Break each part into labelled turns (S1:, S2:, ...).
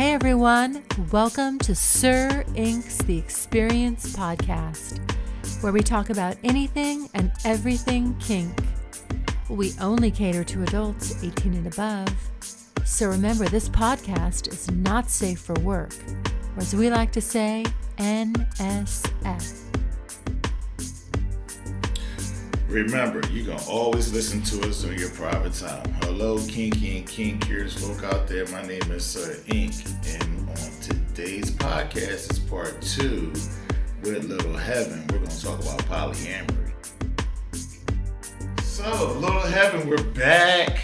S1: Hey everyone, welcome to Sir Inq.'s The Experience podcast, where we talk about anything and everything kink. We only cater to adults 18 and above. So remember, this podcast is not safe for work, or as we like to say, NSF.
S2: Remember, you can always listen to us on your private time. Hello, kinky and kinkers folk out there. My name is Sir Inq. And on today's podcast is part two with Little Heaven. We're going to talk about polyamory. So, Little Heaven, we're back.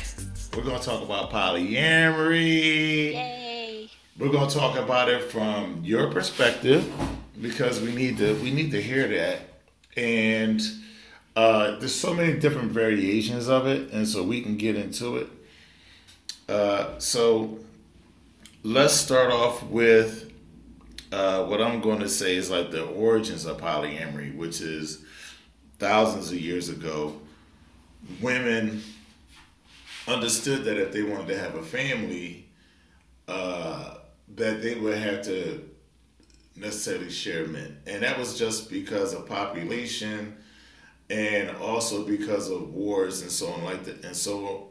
S2: We're going to talk about polyamory.
S3: Yay!
S2: We're going to talk about it from your perspective because we need to we need to hear that. And uh, there's so many different variations of it, and so we can get into it. Uh, so let's start off with uh, what I'm going to say is like the origins of polyamory, which is thousands of years ago. Women understood that if they wanted to have a family, uh, that they would have to necessarily share men, and that was just because of population and also because of wars and so on like that and so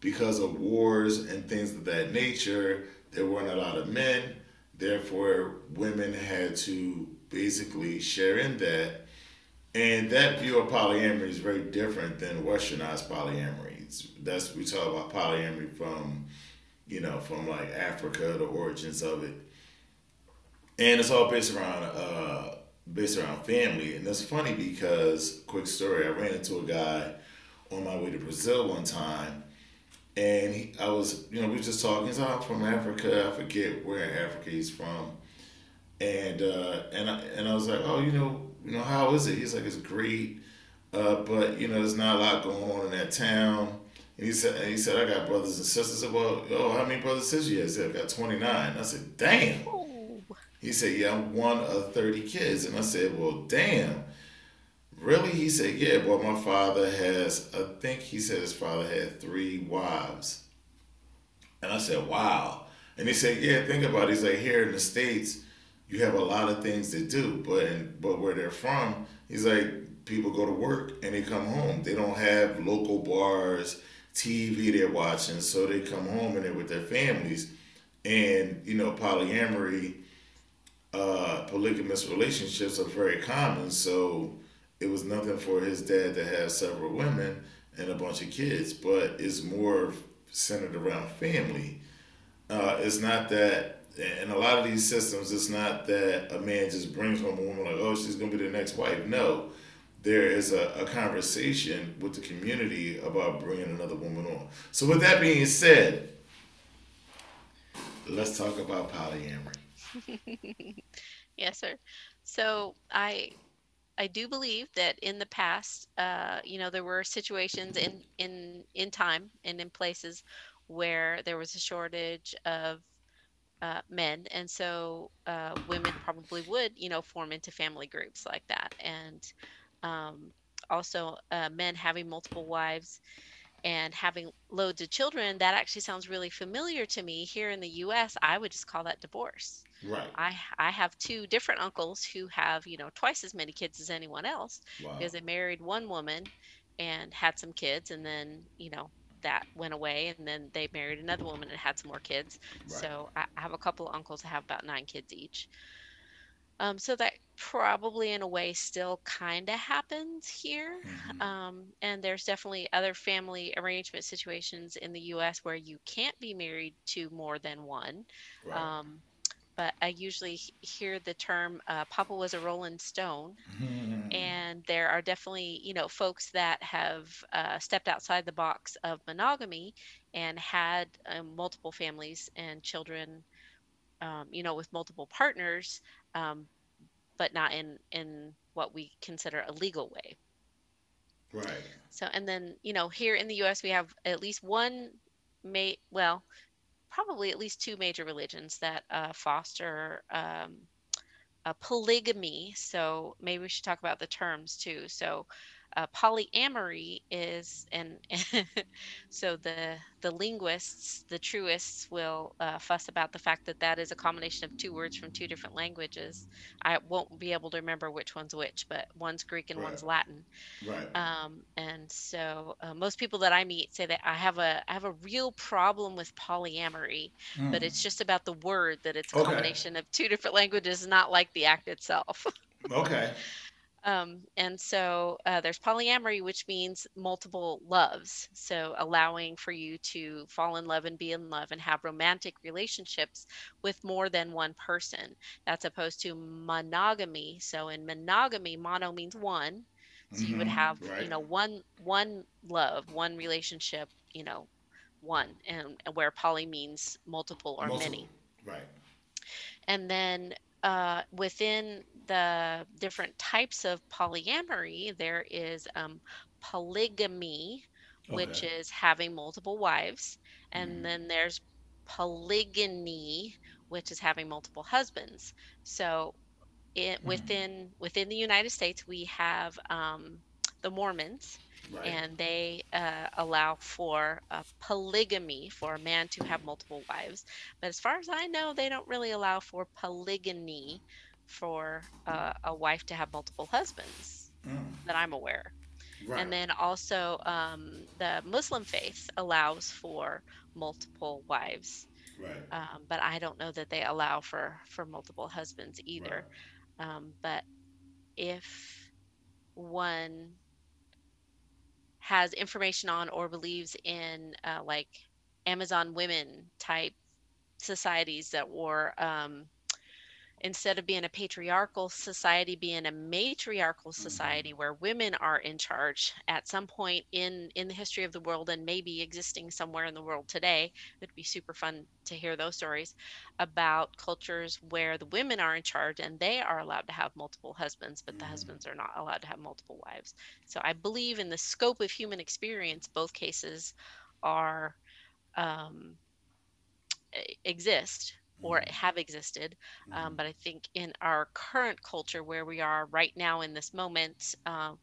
S2: because of wars and things of that nature there weren't a lot of men. Therefore women had to basically share in that. And that view of polyamory is very different than westernized polyamory it's, that's we talk about polyamory from you know from like africa the origins of it. And it's all based around uh, based around family. And it's funny because, quick story, I ran into a guy on my way to Brazil one time. And he, I was, you know, we were just talking. He's I'm from Africa. I forget where in Africa he's from. And uh, and I, and I was like, oh, you know, you know, how is it? He's like, it's great, uh, but you know, there's not a lot going on in that town. And he said, and he said, I got brothers and sisters. I said, well, oh, how many brothers and sisters you have? He said, I got 29. I said, damn. He said, Yeah, I'm one of 30 kids. And I said, Well, damn. Really? He said, Yeah, but my father has, I think he said his father had three wives. And I said, Wow. And he said, Yeah, think about it. He's like, Here in the States, you have a lot of things to do, but but where they're from, he's like, people go to work and they come home. They don't have local bars, TV they're watching, so they come home and they're with their families. And, you know, polyamory uh, polygamous relationships are very common. So it was nothing for his dad to have several women and a bunch of kids, but it's more centered around family. Uh, it's not that, in a lot of these systems, it's not that a man just brings home a woman like, oh, she's to be the next wife. No, there is a, a conversation with the community about bringing another woman on. So, with that being said, let's talk about polyamory.
S3: yes, sir. So I I do believe that in the past, uh, you know, there were situations in in in time and in places where there was a shortage of uh, men, and so uh, women probably would, you know, form into family groups like that, and um, also uh, men having multiple wives and having loads of children. That actually sounds really familiar to me. Here in the U.S., I would just call that divorce.
S2: Right.
S3: I I have two different uncles who have you know twice as many kids as anyone else
S2: Wow.
S3: because they married one woman and had some kids and then you know that went away and then they married another woman and had some more kids.
S2: Right.
S3: So I, I have a couple of uncles that have about nine kids each. Um, so that probably in a way still kind of happens here.
S2: Mhm.
S3: Um, and there's definitely other family arrangement situations in the US where you can't be married to more than one.
S2: Right.
S3: Um, but I usually hear the term uh, Papa was a Rolling Stone.
S2: Mhm.
S3: And there are definitely, you know, folks that have uh, stepped outside the box of monogamy and had um, multiple families and children, um, you know, with multiple partners, um, but not in in what we consider a legal way.
S2: right.
S3: So, and then, you know, here in the U.S., we have at least one, may well, probably at least two major religions that uh, foster um, polygamy. So maybe we should talk about the terms too. So uh, polyamory is, and so the the linguists, the truists, will uh, fuss about the fact that that is a combination of two words from two different languages. I won't be able to remember which one's which, but one's Greek and
S2: Right.
S3: one's Latin.
S2: Right.
S3: Um, and so uh, most people that I meet say that I have a I have a real problem with polyamory, but it's just about the word that it's a.
S2: Okay.
S3: combination of two different languages, not like the act itself.
S2: Okay.
S3: Um, and so uh, there's polyamory, which means multiple loves. So allowing for you to fall in love and be in love and have romantic relationships with more than one person. That's opposed to monogamy. So in monogamy, mono means one. So you would
S2: Mhm,
S3: have, you know, one one love, one relationship, you know, one, and, and where poly means multiple or
S2: Multiple.
S3: many
S2: Right.
S3: and then uh, within the different types of polyamory, there is um, polygamy, which is having multiple wives, and
S2: Mhm.
S3: then there's polygyny, which is having multiple husbands. So, it,
S2: Hmm.
S3: within within the United States, we have um, the Mormons,
S2: Right.
S3: and they uh, allow for polygamy for a man to have multiple wives. But as far as I know, they don't really allow for polygyny for uh, a wife to have multiple husbands
S2: Mm,
S3: that I'm aware.
S2: right.
S3: And then also um, the Muslim faith allows for multiple wives,
S2: right.
S3: um, but I don't know that they allow for for multiple husbands either. Um, but if one has information on or believes in uh, like Amazon women type societies that were um, instead of being a patriarchal society, being a matriarchal society where women are in charge at some point in in the history of the world and maybe existing somewhere in the world today. It'd be super fun to hear those stories about cultures where the women are in charge and they are allowed to have multiple husbands, but the
S2: Mhm.
S3: husbands are not allowed to have multiple wives. So I believe in the scope of human experience, both cases are um, exist or
S2: Mhm.
S3: have existed. Um,
S2: Mhm.
S3: but I think in our current culture, where we are right now in this moment, um,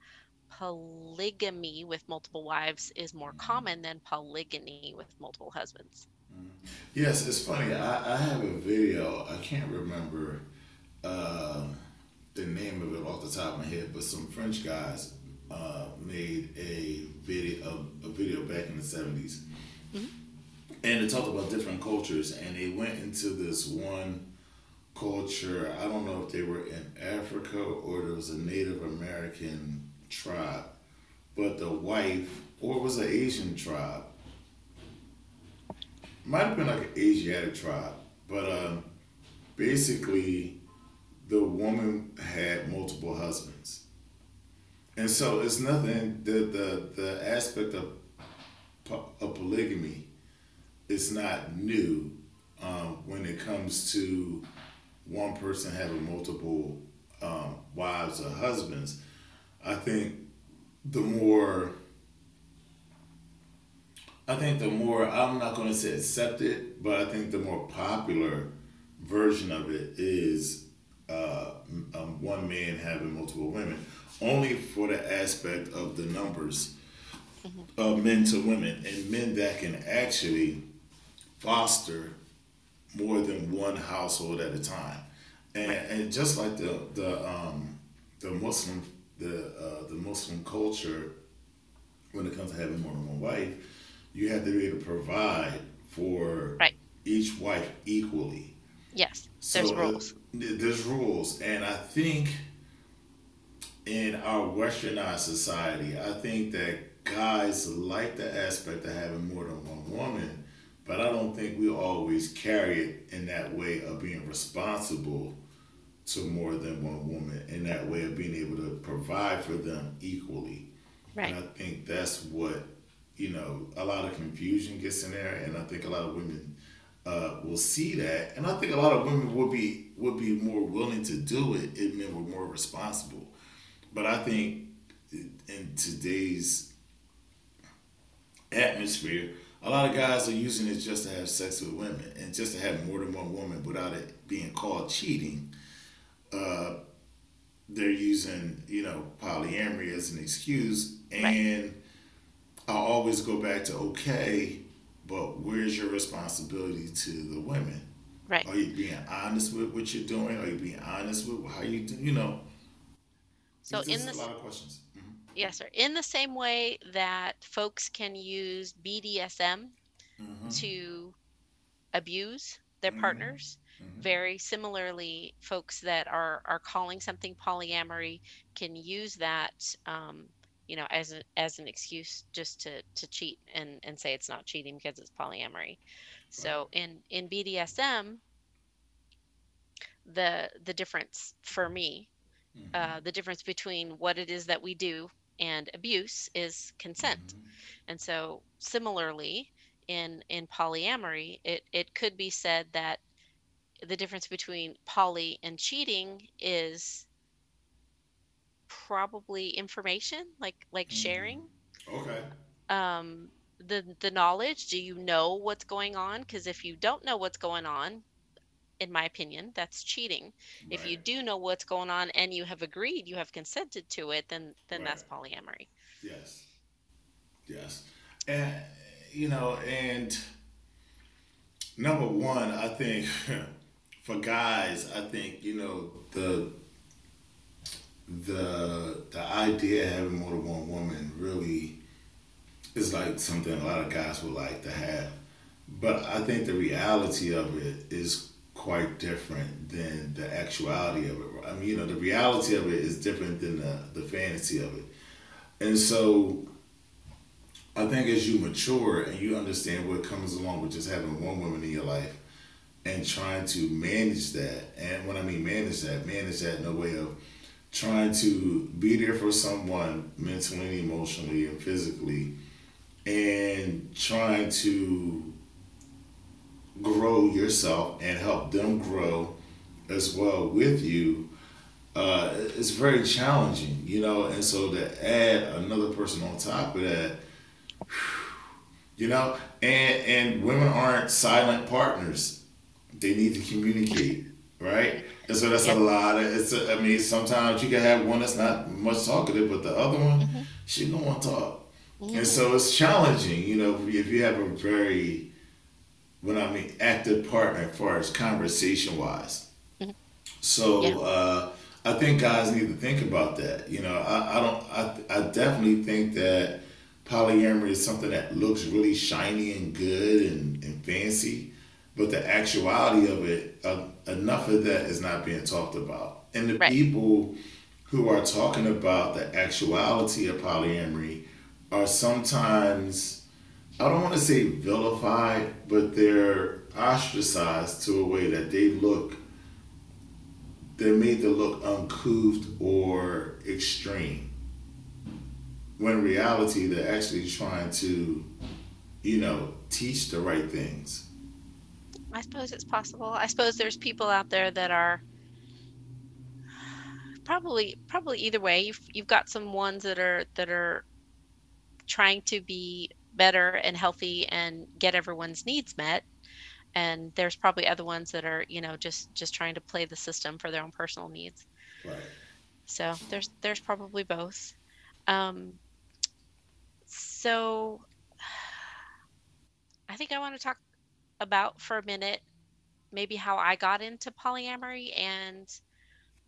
S3: polygamy with multiple wives is more common than polygyny with multiple husbands.
S2: Yes, it's funny. I, I have a video. I can't remember uh, the name of it off the top of my head, but some French guys uh, made a video a, a video back in the 70s and it talked about different cultures, and they went into this one culture. I don't know if they were in Africa or there was a Native American tribe, but the wife, or it was an Asian tribe might have been like an Asiatic tribe, but um, basically, the woman had multiple husbands, and so it's nothing. The the the aspect of of polygamy is not new um, when it comes to one person having multiple um, wives or husbands. I think the more I think the more I'm not going to say accepted, but I think the more popular version of it is uh, um, one man having multiple women, only for the aspect of the numbers of men to women and men that can actually foster more than one household at a time, and and just like the the um, the Muslim the uh, the Muslim culture when it comes to having more than one wife, you have to be able to provide for
S3: Right.
S2: each wife equally.
S3: Yes,
S2: So
S3: there's rules.
S2: th- there's rules, and I think in our westernized society, I think that guys like the aspect of having more than one woman, but I don't think we always carry it in that way of being responsible to more than one woman, in that way of being able to provide for them equally.
S3: Right.
S2: And I think that's what, you know, a lot of confusion gets in there, and I think a lot of women uh, will see that, and I think a lot of women would be would be more willing to do it if men were more responsible. But I think in today's atmosphere, a lot of guys are using it just to have sex with women and just to have more than one woman without it being called cheating. Uh, they're using you know polyamory as an excuse, and right. I always go back to okay, but where's your responsibility to the women?
S3: Right.
S2: Are you being honest with what you're doing? Are you being honest with how you do? You know.
S3: So in
S2: the a lot of questions.
S3: Yes, sir. In the same way that folks can use BDSM mm-hmm. to abuse their mm-hmm. partners, mm-hmm. very similarly, folks that are are calling something polyamory can use that. Um, you know, as a, as an excuse just to to cheat and and say it's not cheating because it's polyamory. So in in BDSM, the the difference for me, mm-hmm. uh, the difference between what it is that we do and abuse is consent. Mm-hmm. And so similarly, in in polyamory, it it could be said that the difference between poly and cheating is probably information, like like mm-hmm. sharing.
S2: Okay.
S3: Um, the the knowledge do you know what's going on because if you don't know what's going on in my opinion that's cheating right. if you do know what's going on and you have agreed you have consented to it then then right. that's polyamory
S2: yes yes and you know and number one i think for guys i think you know the the the idea of having more than one woman really is like something a lot of guys would like to have. But I think the reality of it is quite different than the actuality of it. I mean, you know, the reality of it is different than the, the fantasy of it. And so I think as you mature and you understand what comes along with just having one woman in your life and trying to manage that, and when I mean manage that, manage that in a way of trying to be there for someone mentally, emotionally, and physically and trying to grow yourself and help them grow as well with you uh, it's very challenging, you know. And so to add another person on top of that, you know, and and women aren't silent partners; they need to communicate, right? And so that's yep. a lot of. It's. A, I mean, sometimes you can have one that's not much talkative, but the other one, mm-hmm. she don't want to talk. Mm-hmm. And so it's challenging, you know, if you have a very, when I mean active partner as far as conversation wise. Mm-hmm. So yeah. uh, I think guys need to think about that. You know, I, I don't, I, I definitely think that polyamory is something that looks really shiny and good and, and fancy, but the actuality of it, uh, enough of that is not being talked about. And the right. people who are talking about the actuality of polyamory are sometimes I don't want to say vilified, but they're ostracized to a way that they look they're made to look uncouth or extreme. When reality they're actually trying to, you know, teach the right things.
S3: I suppose it's possible. I suppose there's people out there that are probably probably either way. You've you've got some ones that are that are trying to be better and healthy and get everyone's needs met. And there's probably other ones that are you know just just trying to play the system for their own personal needs.
S2: Right.
S3: So there's there's probably both. Um so i think i want to talk about for a minute maybe how i got into polyamory and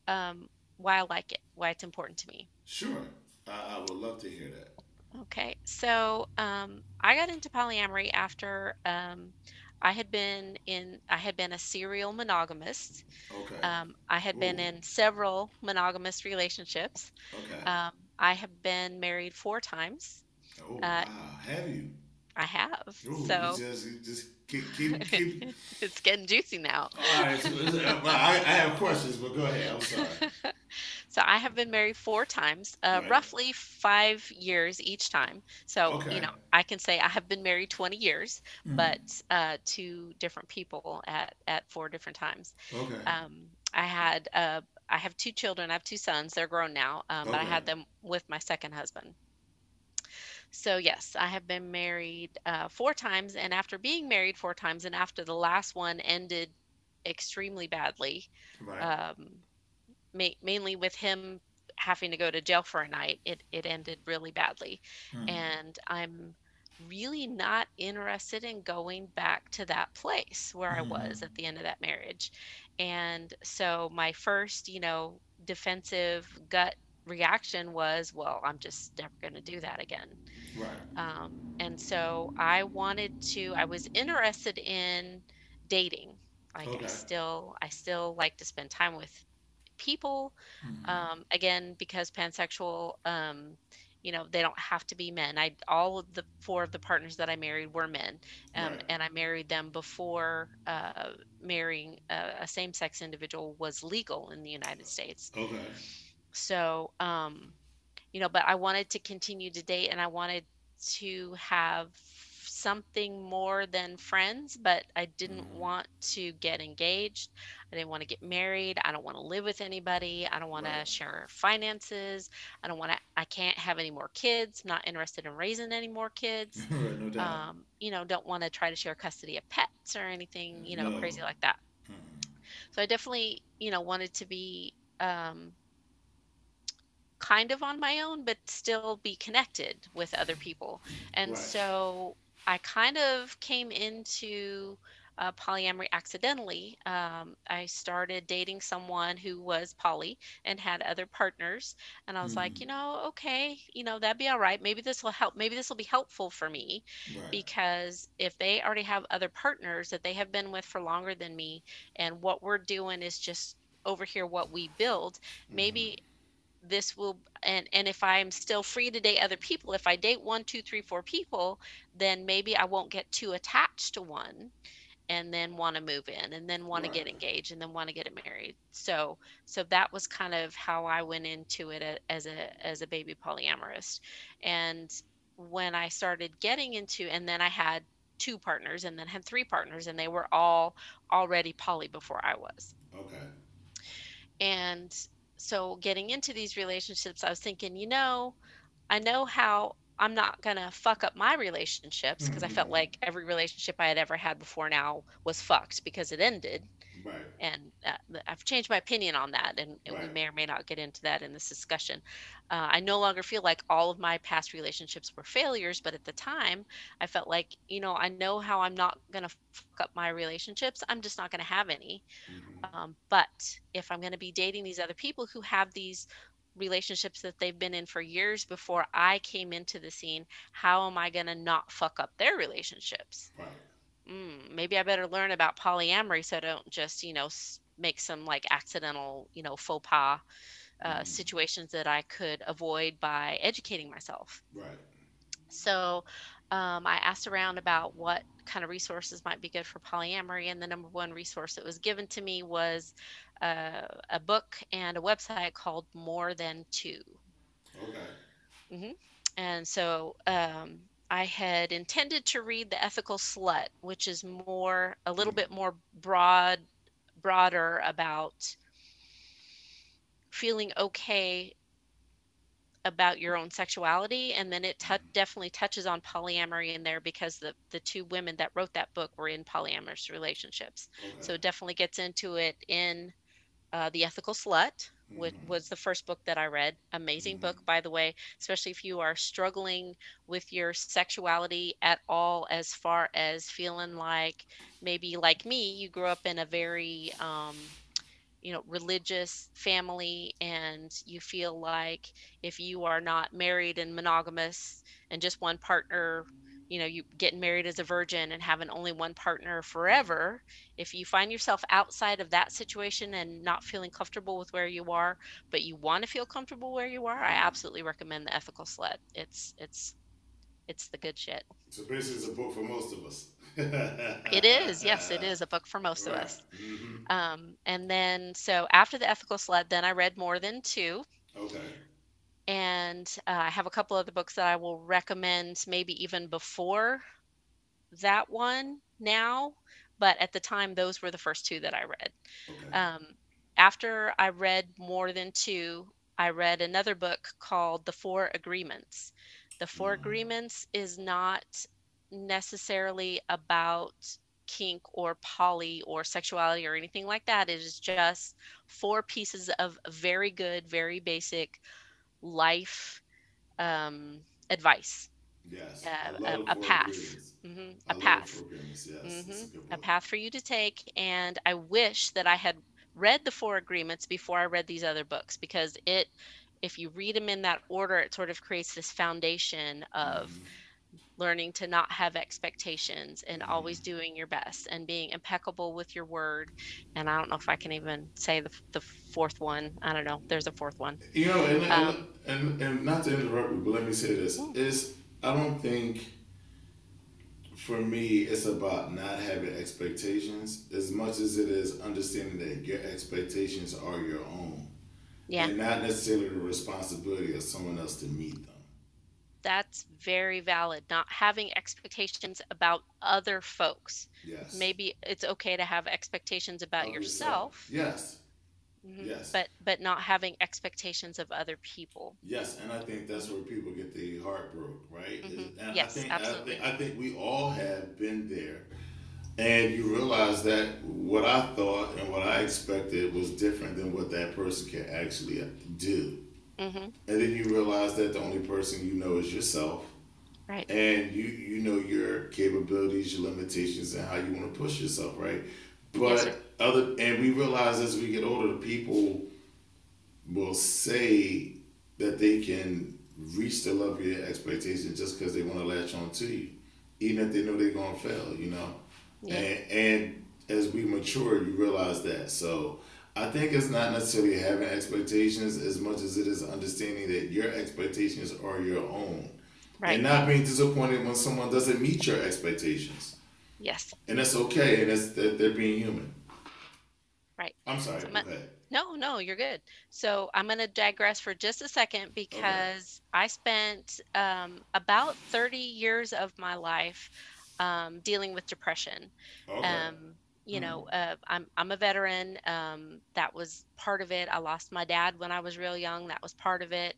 S3: um why i like it why it's important to me.
S2: Sure. I, I would love to hear that
S3: Okay, so um, I got into polyamory after um, I had been in. I had been a serial monogamist.
S2: Okay.
S3: Um, I had been in several monogamous relationships.
S2: Okay.
S3: Um, I have been married four times.
S2: Oh, uh, wow. Have you?
S3: I have.
S2: Ooh,
S3: so
S2: just, just keep, keep, keep.
S3: it's getting juicy now.
S2: All right. So, well, I, I have questions, but go ahead. I'm sorry.
S3: So I have been married four times, uh, right. roughly five years each time. So okay. you know, I can say I have been married 20 years, mm-hmm. but uh, to different people at at four different times.
S2: Okay.
S3: Um, I had uh, I have two children. I have two sons. They're grown now, um, okay. but I had them with my second husband. So yes, I have been married uh, four times, and after being married four times, and after the last one ended extremely badly,
S2: right.
S3: um, ma- mainly with him having to go to jail for a night, it, it ended really badly.
S2: Mm.
S3: And I'm really not interested in going back to that place where I was
S2: Mm.
S3: at the end of that marriage. And so my first, you know, defensive gut reaction was, well, I'm just never going to do that again.
S2: Right.
S3: Um, and so I wanted to, I was interested in dating. Like
S2: Okay.
S3: I still, I still like to spend time with people.
S2: Mhm.
S3: Um, again, because pansexual, um, you know, they don't have to be men. I all of the four of the partners that I married were men, um,
S2: Right.
S3: and I married them before uh, marrying a, a same-sex individual was legal in the United States.
S2: Okay.
S3: So, um, you know, but I wanted to continue to date and I wanted to have something more than friends, but I didn't
S2: Mhm.
S3: want to get engaged. I didn't want to get married. I don't want to live with anybody. I don't want to share finances. I don't want to, I can't have any more kids. Not interested in raising any more kids.
S2: right. No doubt.
S3: Um, you know, don't want to try to share custody of pets or anything, you know,
S2: No.
S3: crazy like that.
S2: Mhm.
S3: So I definitely, you know, wanted to be um, kind of on my own, but still be connected with other people. And
S2: Right.
S3: so I kind of came into uh, polyamory accidentally. Um, I started dating someone who was poly and had other partners. And I was like,
S2: Mhm.
S3: you know, okay, you know, that'd be all right. Maybe this will help. Maybe this will be helpful for me
S2: Right.
S3: because if they already have other partners that they have been with for longer than me and what we're doing is just over here what we build maybe this will and and if i'm still free to date other people if i date one two three four people then maybe i won't get too attached to one and then want to move in and then want to get engaged and then want to get married. So so that was kind of how i went into it uh, as a as a baby polyamorous. And when i started getting into and then i had two partners and then had three partners and they were all already poly before i was.
S2: Okay.
S3: and so getting into these relationships i was thinking you know i know how i'm not going to fuck up my relationships because i felt
S2: Mhm.
S3: like every relationship i had ever had before now was fucked because it ended
S2: Right.
S3: and uh, I've changed my opinion on that, and, and we may or may not get into that in this discussion. Uh, I no longer feel like all of my past relationships were failures, but at the time, I felt like, you know, I know how I'm not going to fuck up my relationships. I'm just not going to have any.
S2: Mhm.
S3: Um, but if I'm going to be dating these other people who have these relationships that they've been in for years before I came into the scene, how am I going to not fuck up their relationships?
S2: Right.
S3: mm, maybe I better learn about polyamory so I don't just, you know, make some like accidental, you know, faux pas uh,
S2: Mhm.
S3: situations that I could avoid by educating myself.
S2: Right.
S3: So um, I asked around about what kind of resources might be good for polyamory, and the number one resource that was given to me was uh, a book and a website called More Than Two.
S2: Okay.
S3: And so um, I had intended to read The Ethical Slut, which is more, a little bit more broad, broader about feeling okay about your own sexuality. And then it tou- definitely touches on polyamory in there because the, the two women that wrote that book were in polyamorous relationships.
S2: Okay.
S3: So it definitely gets into it in uh, The Ethical Slut, which
S2: Mhm.
S3: was the first book that I read. Amazing book, by the way, especially if you are struggling with your sexuality at all, as far as feeling like maybe like me, you grew up in a very, um, you know, religious family, and you feel like if you are not married and monogamous and just one partner, you know, you getting married as a virgin and having only one partner forever, if you find yourself outside of that situation and not feeling comfortable with where you are, but you want to feel comfortable where you are, I absolutely recommend the Ethical Slut. It's it's it's the good shit.
S2: So basically, it's a book for most of us.
S3: It is, yes, it is a book for most of
S2: Right.
S3: us.
S2: Mhm.
S3: Um, and then so after the Ethical Slut, then I read more than two.
S2: Okay.
S3: And uh, I have a couple other books that I will recommend maybe even before that one now, but at the time those were the first two that I read.
S2: Okay.
S3: Um, after I read more than two, I read another book called The Four Agreements. The Four
S2: Mhm.
S3: Agreements is not necessarily about kink or poly or sexuality or anything like that. It is just four pieces of very good, very basic life um, advice.
S2: Yes.
S3: Uh, a, a path. Hmm
S2: I
S3: A path.
S2: Yes.
S3: hmm
S2: a
S3: A path for you to take. And I wish that I had read the four agreements before I read these other books because it, if you read them in that order, it sort of creates this foundation of
S2: Mhm.
S3: Learning to not have expectations and always
S2: Mhm.
S3: doing your best and being impeccable with your word. And I don't know if I can even say the, the fourth one. I don't know. There's a fourth one.
S2: You know, and, and,
S3: Um,
S2: and and not to interrupt you, but let me say this:
S3: Mm.
S2: is I don't think for me it's about not having expectations as much as it is understanding that your expectations are your own
S3: Yeah,
S2: and not necessarily the responsibility of someone else to meet them.
S3: That's very valid. Not having expectations about other folks.
S2: Yes.
S3: Maybe it's okay to have expectations about yourself,
S2: Yes.
S3: mhm,
S2: Yes.
S3: but but not having expectations of other people.
S2: Yes, and I think that's where people get the heart broke, right?
S3: Mhm.
S2: And
S3: Yes,
S2: I think,
S3: absolutely.
S2: I think I think we all have been there, and you realize that what I thought and what I expected was different than what that person can actually do,
S3: hmm
S2: and then you realize that the only person you know is yourself,
S3: Right.
S2: and you you know your capabilities, your limitations, and how you want to push yourself, right? But
S3: Yes,
S2: other and we realize as we get older, the people will say that they can reach the level of your expectations just because they want to latch on to you, even if they know they're gonna fail, you know.
S3: Yeah.
S2: And and as we mature, you realize that. So I think it's not necessarily having expectations as much as it is understanding that your expectations are your own.
S3: Right.
S2: And not being disappointed when someone doesn't meet your expectations.
S3: Yes.
S2: And that's okay, and that's that they're being human.
S3: Right.
S2: I'm sorry,
S3: So my-
S2: ahead.
S3: No, no, you're good. So I'm going to digress for just a second because I spent um, about 30 years of my life um, dealing with depression.
S2: Okay.
S3: Um, you know, uh, I'm I'm a veteran. Um, that was part of it. I lost my dad when I was real young. That was part of it.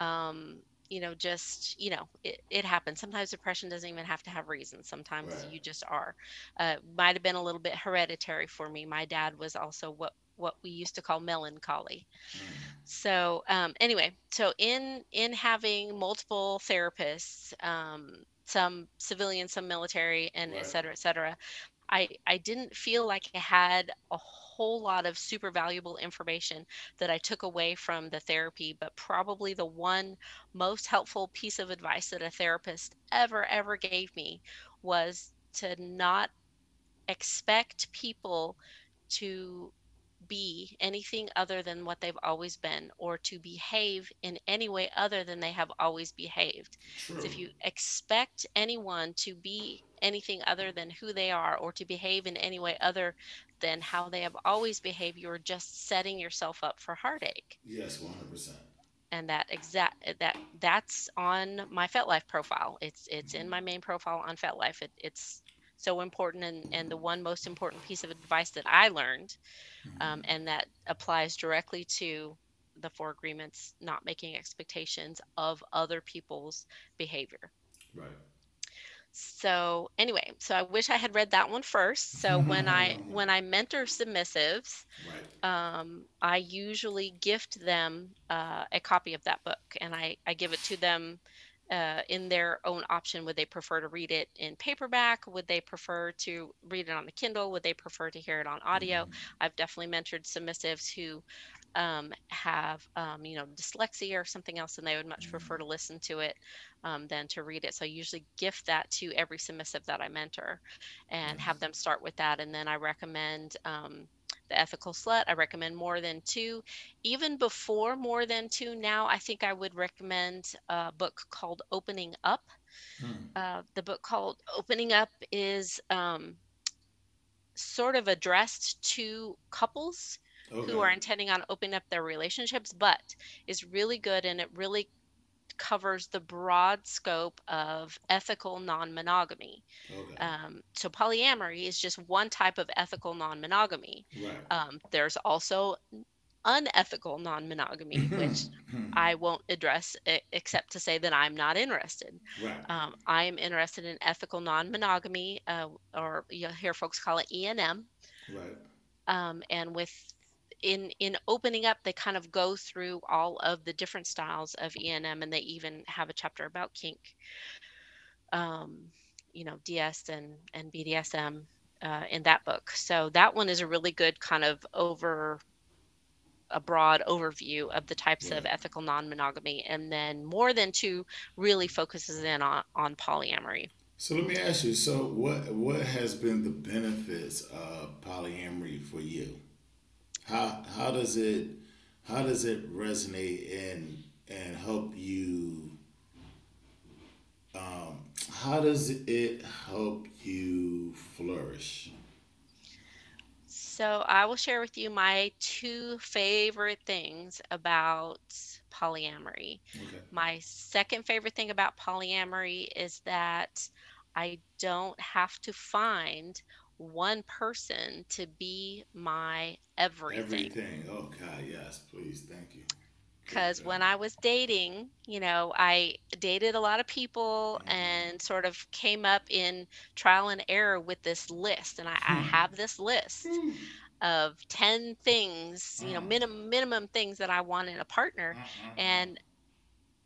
S3: Um, you know, just you know, it, it happens. Sometimes depression doesn't even have to have reasons. Sometimes
S2: Right.
S3: you just are. Uh, might have been a little bit hereditary for me. My dad was also what what we used to call melancholy.
S2: Mm.
S3: So um, anyway, so in in having multiple therapists, um, some civilian, some military, and et
S2: Right.
S3: cetera, et cetera, I I didn't feel like I had a whole lot of super valuable information that I took away from the therapy, but probably the one most helpful piece of advice that a therapist ever ever gave me was to not expect people to be anything other than what they've always been or to behave in any way other than they have always behaved.
S2: True.
S3: 'Cause if you expect anyone to be anything other than who they are or to behave in any way other than how they have always behaved, you're just setting yourself up for heartache.
S2: yes, one hundred percent.
S3: And that exact that that's on my FetLife profile. It's it's in mm-hmm. my main profile on FetLife. It, it's so important and, and the one most important piece of advice that I learned um, and that applies directly to the four agreements not making expectations of other people's behavior
S2: Right.
S3: so anyway so i wish i had read that one first so when i when i mentor submissives
S2: Right.
S3: um, i usually gift them uh, a copy of that book and i, I give it to them uh, in their own option would they prefer to read it in paperback would they prefer to read it on the kindle would they prefer to hear it on audio
S2: Mhm.
S3: I've definitely mentored submissives who um, have, um, you know, dyslexia or something else, and they would much prefer to listen to it um, than to read it. So I usually gift that to every submissive that I mentor and have them start with that. And then I recommend um, the ethical slut. I recommend more than two. Even before more than two, now I think I would recommend a book called Opening Up.
S2: Hmm.
S3: Uh, the book called Opening Up is um, sort of addressed to couples
S2: Okay.
S3: who are intending on opening up their relationships, but is really good and it really covers the broad scope of ethical non monogamy.
S2: okay.
S3: Um, so, polyamory is just one type of ethical non monogamy.
S2: right.
S3: Um, there's also unethical non-monogamy, which I won't address except to say that I'm not interested.
S2: right.
S3: Um, I am interested in ethical non-monogamy, uh, or you'll hear folks call it ENM.
S2: Right.
S3: Um, and with in in opening up, they kind of go through all of the different styles of ENM, and they even have a chapter about kink. Um, you know, DS and and BDSM uh, in that book. So that one is a really good kind of over a broad overview of the types of ethical non-monogamy and then more than two really focuses in on, on polyamory
S2: So let me ask you. So what what has been the benefits of polyamory for you? How how does it how does it resonate and and help you? Um, how does it help you flourish?
S3: so i will share with you my two favorite things about polyamory
S2: Okay.
S3: my second favorite thing about polyamory is that i don't have to find one person to be my everything
S2: Everything. Oh God, yes, please, thank you.
S3: because when I was dating, you know, I dated a lot of people
S2: Mhm.
S3: and sort of came up in trial and error with this list. And I, I
S2: Hmm.
S3: have this list of 10 things, you know,
S2: Uh,
S3: minimum minimum things that I want in a partner.
S2: uh, uh, uh,
S3: And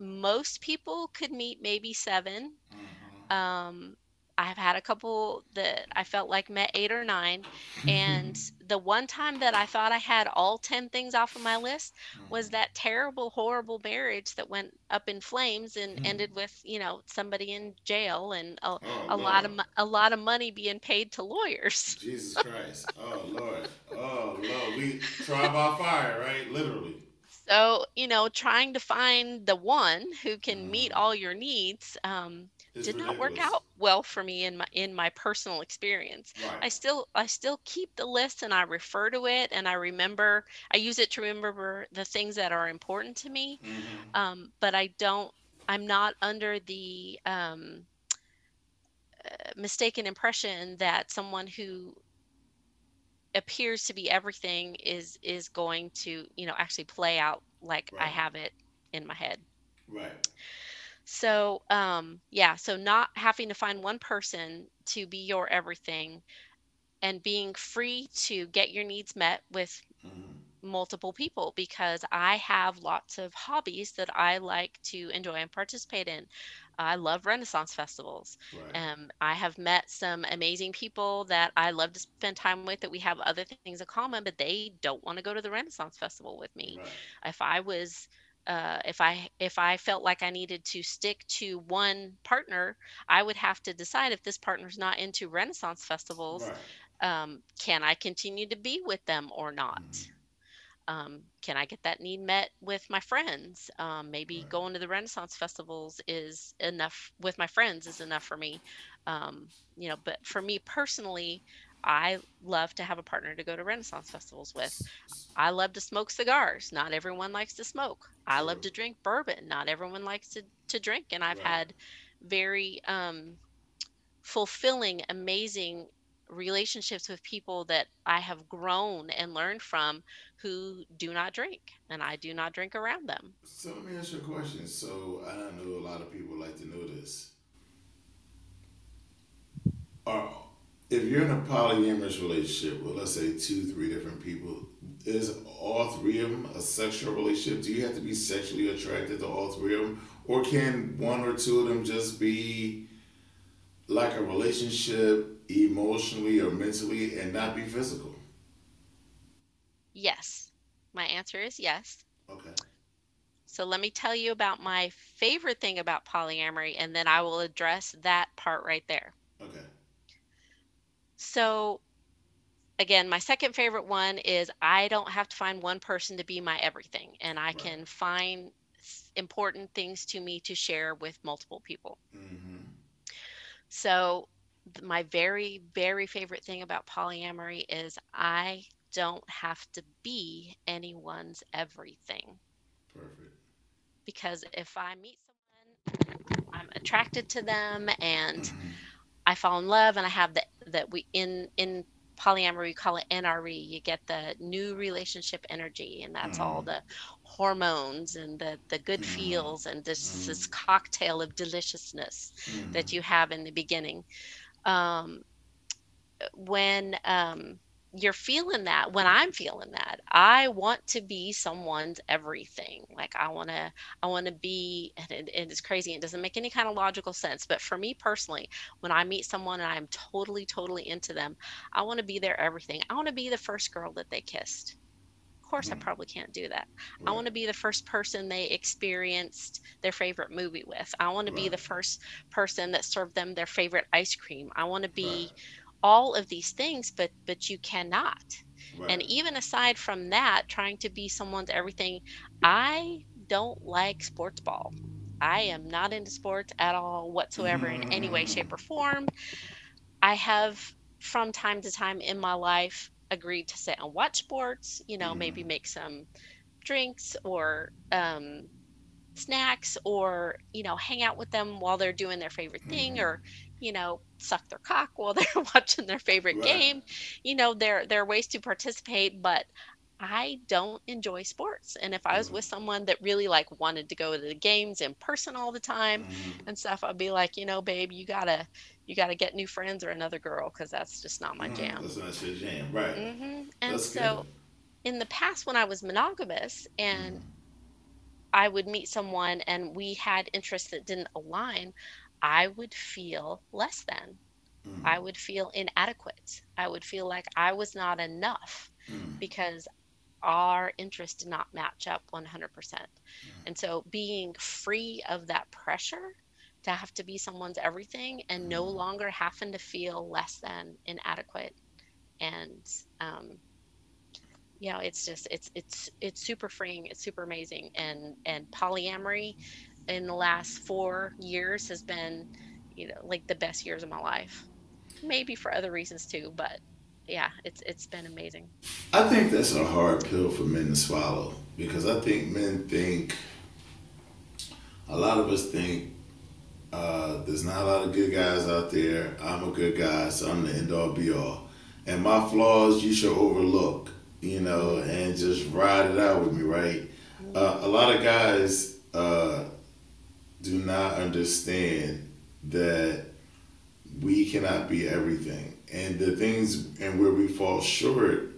S3: most people could meet maybe seven.
S2: uh-huh.
S3: Um, I've had a couple that I felt like met eight or nine. And the one time that I thought I had all 10 things off of my list was
S2: Mhm.
S3: that terrible, horrible marriage that went up in flames and
S2: Hmm.
S3: ended with, you know, somebody in jail and a,
S2: Oh
S3: a lot of a lot of money being paid to lawyers.
S2: Jesus Christ. Oh Lord. Oh Lord. We trial by fire, right? Literally.
S3: So, you know, trying to find the one who can meet all your needs um,
S2: It's
S3: did not work out well for me in my in my personal experience. I still I still keep the list and I refer to it and I remember I use it to remember the things that are important to me.
S2: hmm
S3: Um, but I don't I'm not under the um, uh, mistaken impression that someone who appears to be everything is is going to you know actually play out like I have it in my head.
S2: Right.
S3: So um, yeah, so not having to find one person to be your everything and being free to get your needs met with
S2: hmm
S3: multiple people because I have lots of hobbies that I like to enjoy and participate in. I love Renaissance festivals.
S2: Right.
S3: Um, I have met some amazing people that I love to spend time with that we have other things in common, but they don't want to go to the Renaissance festival with me.
S2: Right.
S3: If I was uh, if I if I felt like I needed to stick to one partner, I would have to decide if this partner's not into Renaissance festivals,
S2: Right.
S3: um, can I continue to be with them or not?
S2: Mhm.
S3: um, can I get that need met with my friends? Um, maybe
S2: Right.
S3: going to the Renaissance festivals is enough with my friends is enough for me. Um, you know, but for me personally, I love to have a partner to go to Renaissance festivals with. I love to smoke cigars. Not everyone likes to smoke. I love to drink bourbon. Not everyone likes to, to drink. And I've
S2: Right.
S3: had very um, fulfilling, amazing relationships with people that I have grown and learned from who do not drink, and I do not drink around them.
S2: So let me ask you a question. So I don't know a lot of people like to know this. Are if you're in a polyamorous relationship with let's say two, three different people, is all three of them a sexual relationship? Do you have to be sexually attracted to all three of them, or can one or two of them just be like a relationship emotionally or mentally and not be physical?
S3: Yes, my answer is yes.
S2: Okay.
S3: So let me tell you about my favorite thing about polyamory, and then I will address that part right there. So, again, my second favorite one is I don't have to find one person to be my everything, and I
S2: Right.
S3: can find important things to me to share with multiple people.
S2: Mm-hmm.
S3: So, my very, very favorite thing about polyamory is I don't have to be anyone's everything.
S2: Perfect.
S3: Because if I meet someone, I'm attracted to them and
S2: Mhm.
S3: I fall in love and I have that that we in in polyamory we call it nre you get the new relationship energy and that's all the hormones and the the good feels and this this cocktail of deliciousness that you have in the beginning. Um, when um, you're feeling that when i'm feeling that i want to be someone's everything like i want to i want to be and it, it is crazy it doesn't make any kind of logical sense but for me personally when i meet someone and i'm totally totally into them i want to be their everything i want to be the first girl that they kissed. Of course i mm-hmm. probably can't do that. I want to be the first person they experienced their favorite movie with i want to be the first person that served them their favorite ice cream i want to be
S2: Right.
S3: All of these things but but you cannot.
S2: Right.
S3: and even aside from that trying to be someone's everything i don't like sports ball. I am not into sports at all whatsoever in any way mm. shape or form. I have from time to time in my life agreed to sit and watch sports you know maybe mm. make some drinks or um, snacks or you know hang out with them while they're doing their favorite thing mm. or you know suck their cock while they're watching their favorite
S2: Right.
S3: game. You know there there are ways to participate but i don't enjoy sports. And if i was with someone that really like wanted to go to the games in person all the time
S2: Mm-hmm.
S3: and stuff i'd be like you know babe you gotta you gotta get new friends or another girl because that's just not my jam.
S2: That's not your jam, right?
S3: hmm and
S2: That's
S3: so in the past when I was monogamous and I would meet someone and we had interests that didn't align, I would feel less than.
S2: Mm.
S3: I would feel inadequate. I would feel like I was not enough
S2: Mm.
S3: because our interests did not match up 100%. And so being free of that pressure to have to be someone's everything and no longer having to feel less than inadequate and um, you know it's just it's it's it's super freeing it's super amazing and and polyamory in the last four years has been you know like the best years of my life maybe for other reasons too but yeah it's it's been amazing
S2: I think that's a hard pill for men to swallow because I think men think a lot of us think uh, there's not a lot of good guys out there. I'm a good guy, so I'm the end all be all. And my flaws you should overlook, you know, and just ride it out with me, right? Uh, a lot of guys uh, do not understand that we cannot be everything. And the things and where we fall short,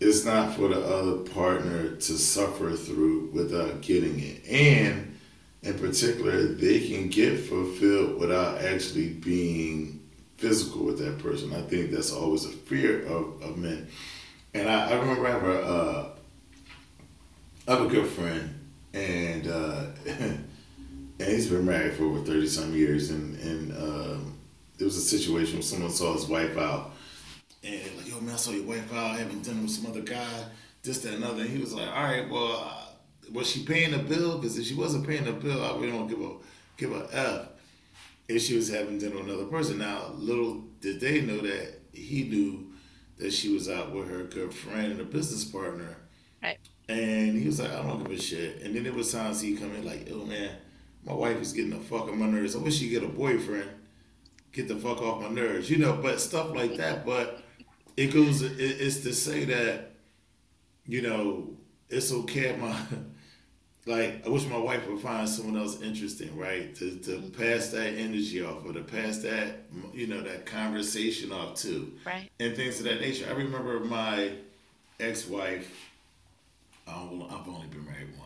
S2: it's not for the other partner to suffer through without getting it. And in particular, they can get fulfilled without actually being physical with that person. I think that's always a fear of, of men. And I, I remember I have a, uh, I have a good friend, and uh, and he's been married for over thirty some years, and and um, there was a situation where someone saw his wife out, and like, yo man, I saw your wife out having dinner with some other guy, this that and other. And he was like, all right, well, uh, was she paying the bill? Because if she wasn't paying the bill, I really don't give a give a f. If she was having dinner with another person. Now, little did they know that he knew that she was out with her good friend and a business partner.
S3: right
S2: And he was like, I don't give a shit. And then there was times he come in like, yo man, my wife is getting the fuck on my nerves. I wish she get a boyfriend. Get the fuck off my nerves. You know, but stuff like that. But it goes it, it's to say that, you know, it's okay my like I wish my wife would find someone else interesting, right? To to pass that energy off or to pass that you know, that conversation off too
S3: right
S2: and things of that nature. I remember my ex-wife. Um, I've only been married once,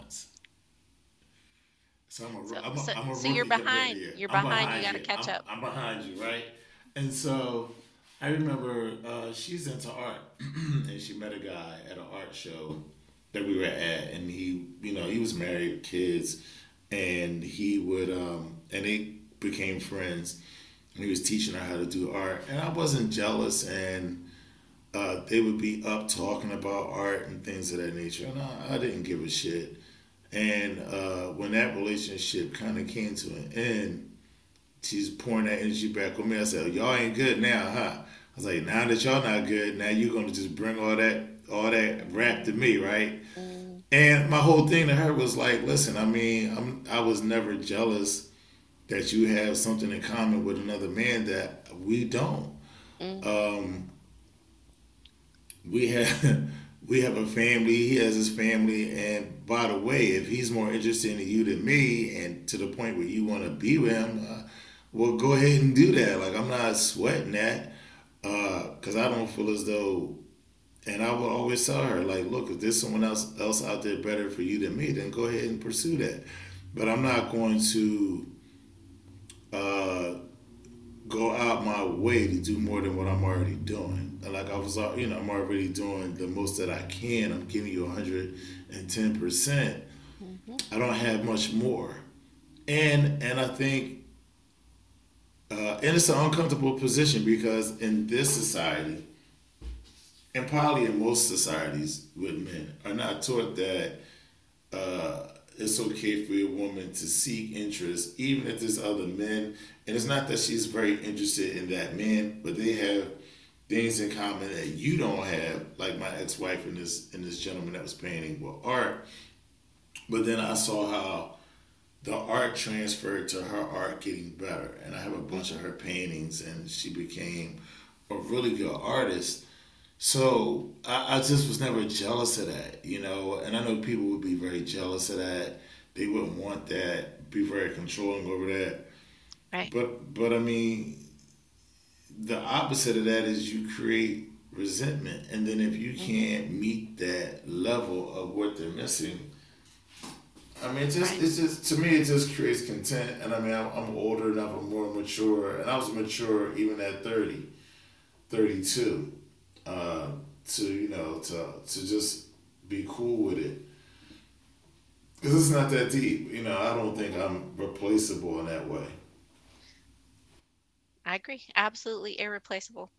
S2: so I'm a,
S3: So-
S2: am a,
S3: so-
S2: I'm a
S3: so you're behind.
S2: to you.
S3: You're
S2: I'm
S3: behind. You gotta catch
S2: I'm-
S3: up.
S2: I'm behind you, right? And so I remember uh, she's into art, and she met a guy at an art show that we were at, and he, you know, he was married, with kids, and he would, um, and they became friends. And he was teaching her how to do art, and I wasn't jealous, and uh, they would be up talking about art and things of that nature, and I, I didn't give a shit. And uh, when that relationship kind of came to an end, she's pouring that energy back on me. I said, "Y'all ain't good now, huh?" I was like, "Now that y'all not good, now you're gonna just bring all that all that rap to me, right?" And my whole thing to her was like, "Listen, I mean, I'm I was never jealous that you have something in common with another man that we don't." Um, we have we have a family. He has his family, and by the way, if he's more interested in you than me, and to the point where you want to be with him, uh, well, go ahead and do that. Like I'm not sweating that because uh, I don't feel as though. And I will always tell her, like, look, if there's someone else else out there better for you than me, then go ahead and pursue that. But I'm not going to uh, go out my way to do more than what I'm already doing. like I was, you know, I'm already doing the most that I can. I'm giving you 110 percent. Mm-hmm. I don't have much more, and and I think, uh, and it's an uncomfortable position because in this society, and probably in most societies with men, are not taught that. Uh, it's okay for a woman to seek interest, even if there's other men. And it's not that she's very interested in that man, but they have things in common that you don't have, like my ex-wife and this and this gentleman that was painting with art. But then I saw how the art transferred to her art getting better, and I have a bunch of her paintings, and she became a really good artist. So I, I, just was never jealous of that, you know. And I know people would be very jealous of that. They wouldn't want that, be very controlling over that.
S3: Right.
S2: But but I mean, the opposite of that is you create resentment, and then if you mm-hmm. can't meet that level of what they're missing. I mean, it's just, right. it's just to me, it just creates content. And I mean, I'm, I'm older enough, I'm more mature, and I was mature even at 30, 32 uh, to you know to to just be cool with it because it's not that deep. You know, I don't think I'm replaceable in that way.
S3: I agree. Absolutely irreplaceable.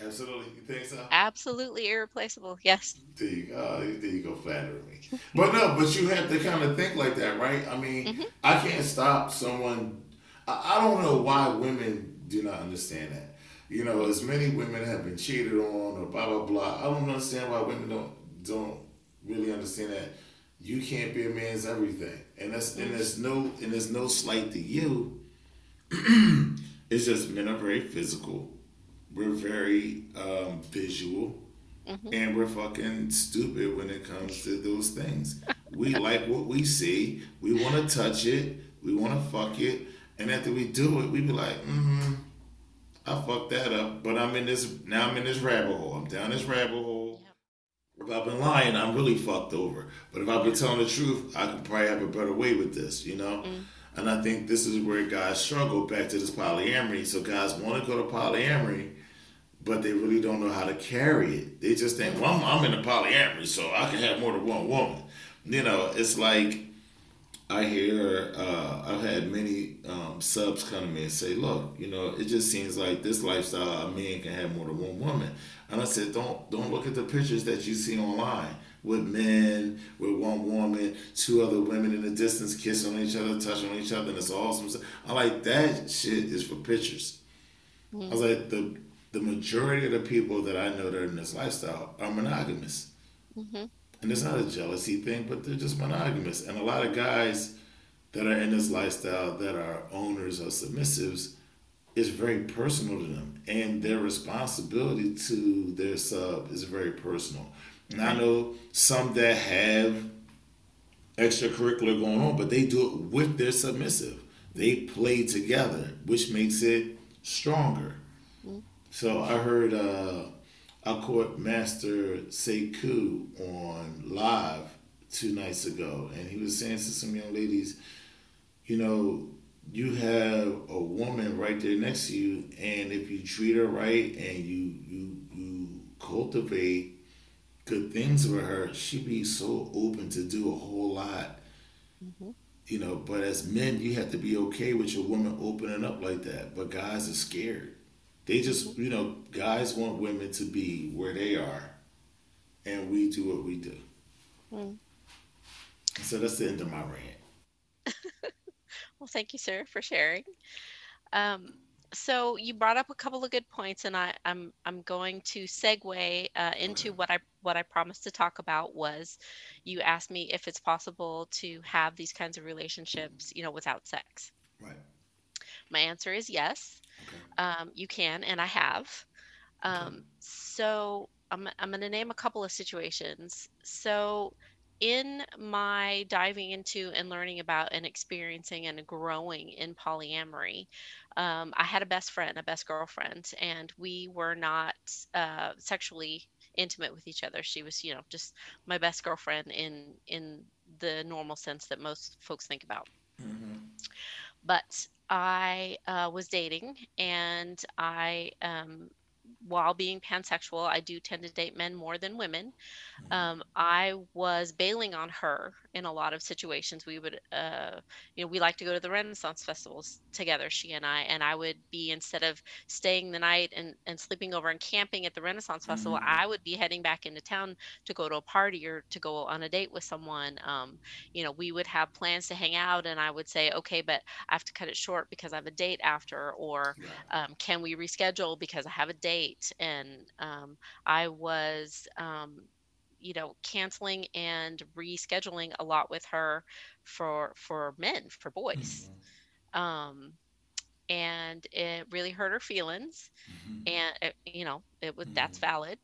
S2: Absolutely, you think so?
S3: Absolutely irreplaceable. Yes.
S2: There you go. There you go, flattering me. but no, but you have to kind of think like that, right? I mean, mm-hmm. I can't stop someone. I, I don't know why women do not understand that you know, as many women have been cheated on or blah blah blah. I don't understand why women don't don't really understand that you can't be a man's everything, and that's and there's no and there's no slight to you. It's just men are very physical. We're very um, visual. Mm-hmm. And we're fucking stupid when it comes to those things. we like what we see. We want to touch it. We want to fuck it. And after we do it, we be like, mm-hmm, I fucked that up, but I'm in this now. I'm in this rabbit hole. I'm down this rabbit hole. If I've been lying, I'm really fucked over. But if I've been telling the truth, I can probably have a better way with this, you know. Mm. And I think this is where guys struggle back to this polyamory. So guys want to go to polyamory, but they really don't know how to carry it. They just think, well, I'm, I'm in a polyamory, so I can have more than one woman. You know, it's like I hear uh, I've had many um, subs come to me and say, "Look, you know, it just seems like this lifestyle a man can have more than one woman." And I said, "Don't don't look at the pictures that you see online with men, with one woman, two other women in the distance kissing on each other, touching on each other, and it's awesome." I like that shit is for pictures. Mm-hmm. I was like the the majority of the people that I know that are in this lifestyle are monogamous. Mm-hmm and it's not a jealousy thing, but they're just monogamous. And a lot of guys that are in this lifestyle that are owners or submissives, is very personal to them, and their responsibility to their sub is very personal. And I know some that have extracurricular going on, but they do it with their submissive. They play together, which makes it stronger. So I heard uh, I caught Master Sekou on live two nights ago, and he was saying to some young ladies, you know, you have a woman right there next to you, and if you treat her right and you you you cultivate good things with her, she'd be so open to do a whole lot. Mm-hmm. You know, but as men, you have to be okay with your woman opening up like that. But guys are scared. They just, you know, guys want women to be where they are, and we do what we do. Mm. So that's the end of my rant.
S3: well, thank you, sir, for sharing. Um, so you brought up a couple of good points, and I, I'm I'm going to segue uh, into what I what I promised to talk about was you asked me if it's possible to have these kinds of relationships, you know, without sex.
S2: Right.
S3: My answer is yes. Um, you can, and I have. Um, so I'm, I'm going to name a couple of situations. So in my diving into and learning about and experiencing and growing in polyamory, um, I had a best friend, a best girlfriend, and we were not uh, sexually intimate with each other. She was, you know, just my best girlfriend in in the normal sense that most folks think about.
S2: Mm-hmm.
S3: But I uh, was dating, and I um, while being pansexual, I do tend to date men more than women.
S2: Mm-hmm.
S3: Um, I was bailing on her in a lot of situations. We would, uh, you know, we like to go to the Renaissance festivals together, she and I, and I would be instead of staying the night and, and sleeping over and camping at the Renaissance Festival,
S2: Mhm.
S3: I would be heading back into town to go to a party or to go on a date with someone. Um, you know, we would have plans to hang out, and I would say, okay, but I have to cut it short because I have a date after, or
S2: Right.
S3: um, can we reschedule because I have a date? And um, I was, um, you know, canceling and rescheduling a lot with her for for men, for boys.
S2: Mhm.
S3: Um, and it really hurt her feelings.
S2: Mhm.
S3: And it, you know, it was that's valid.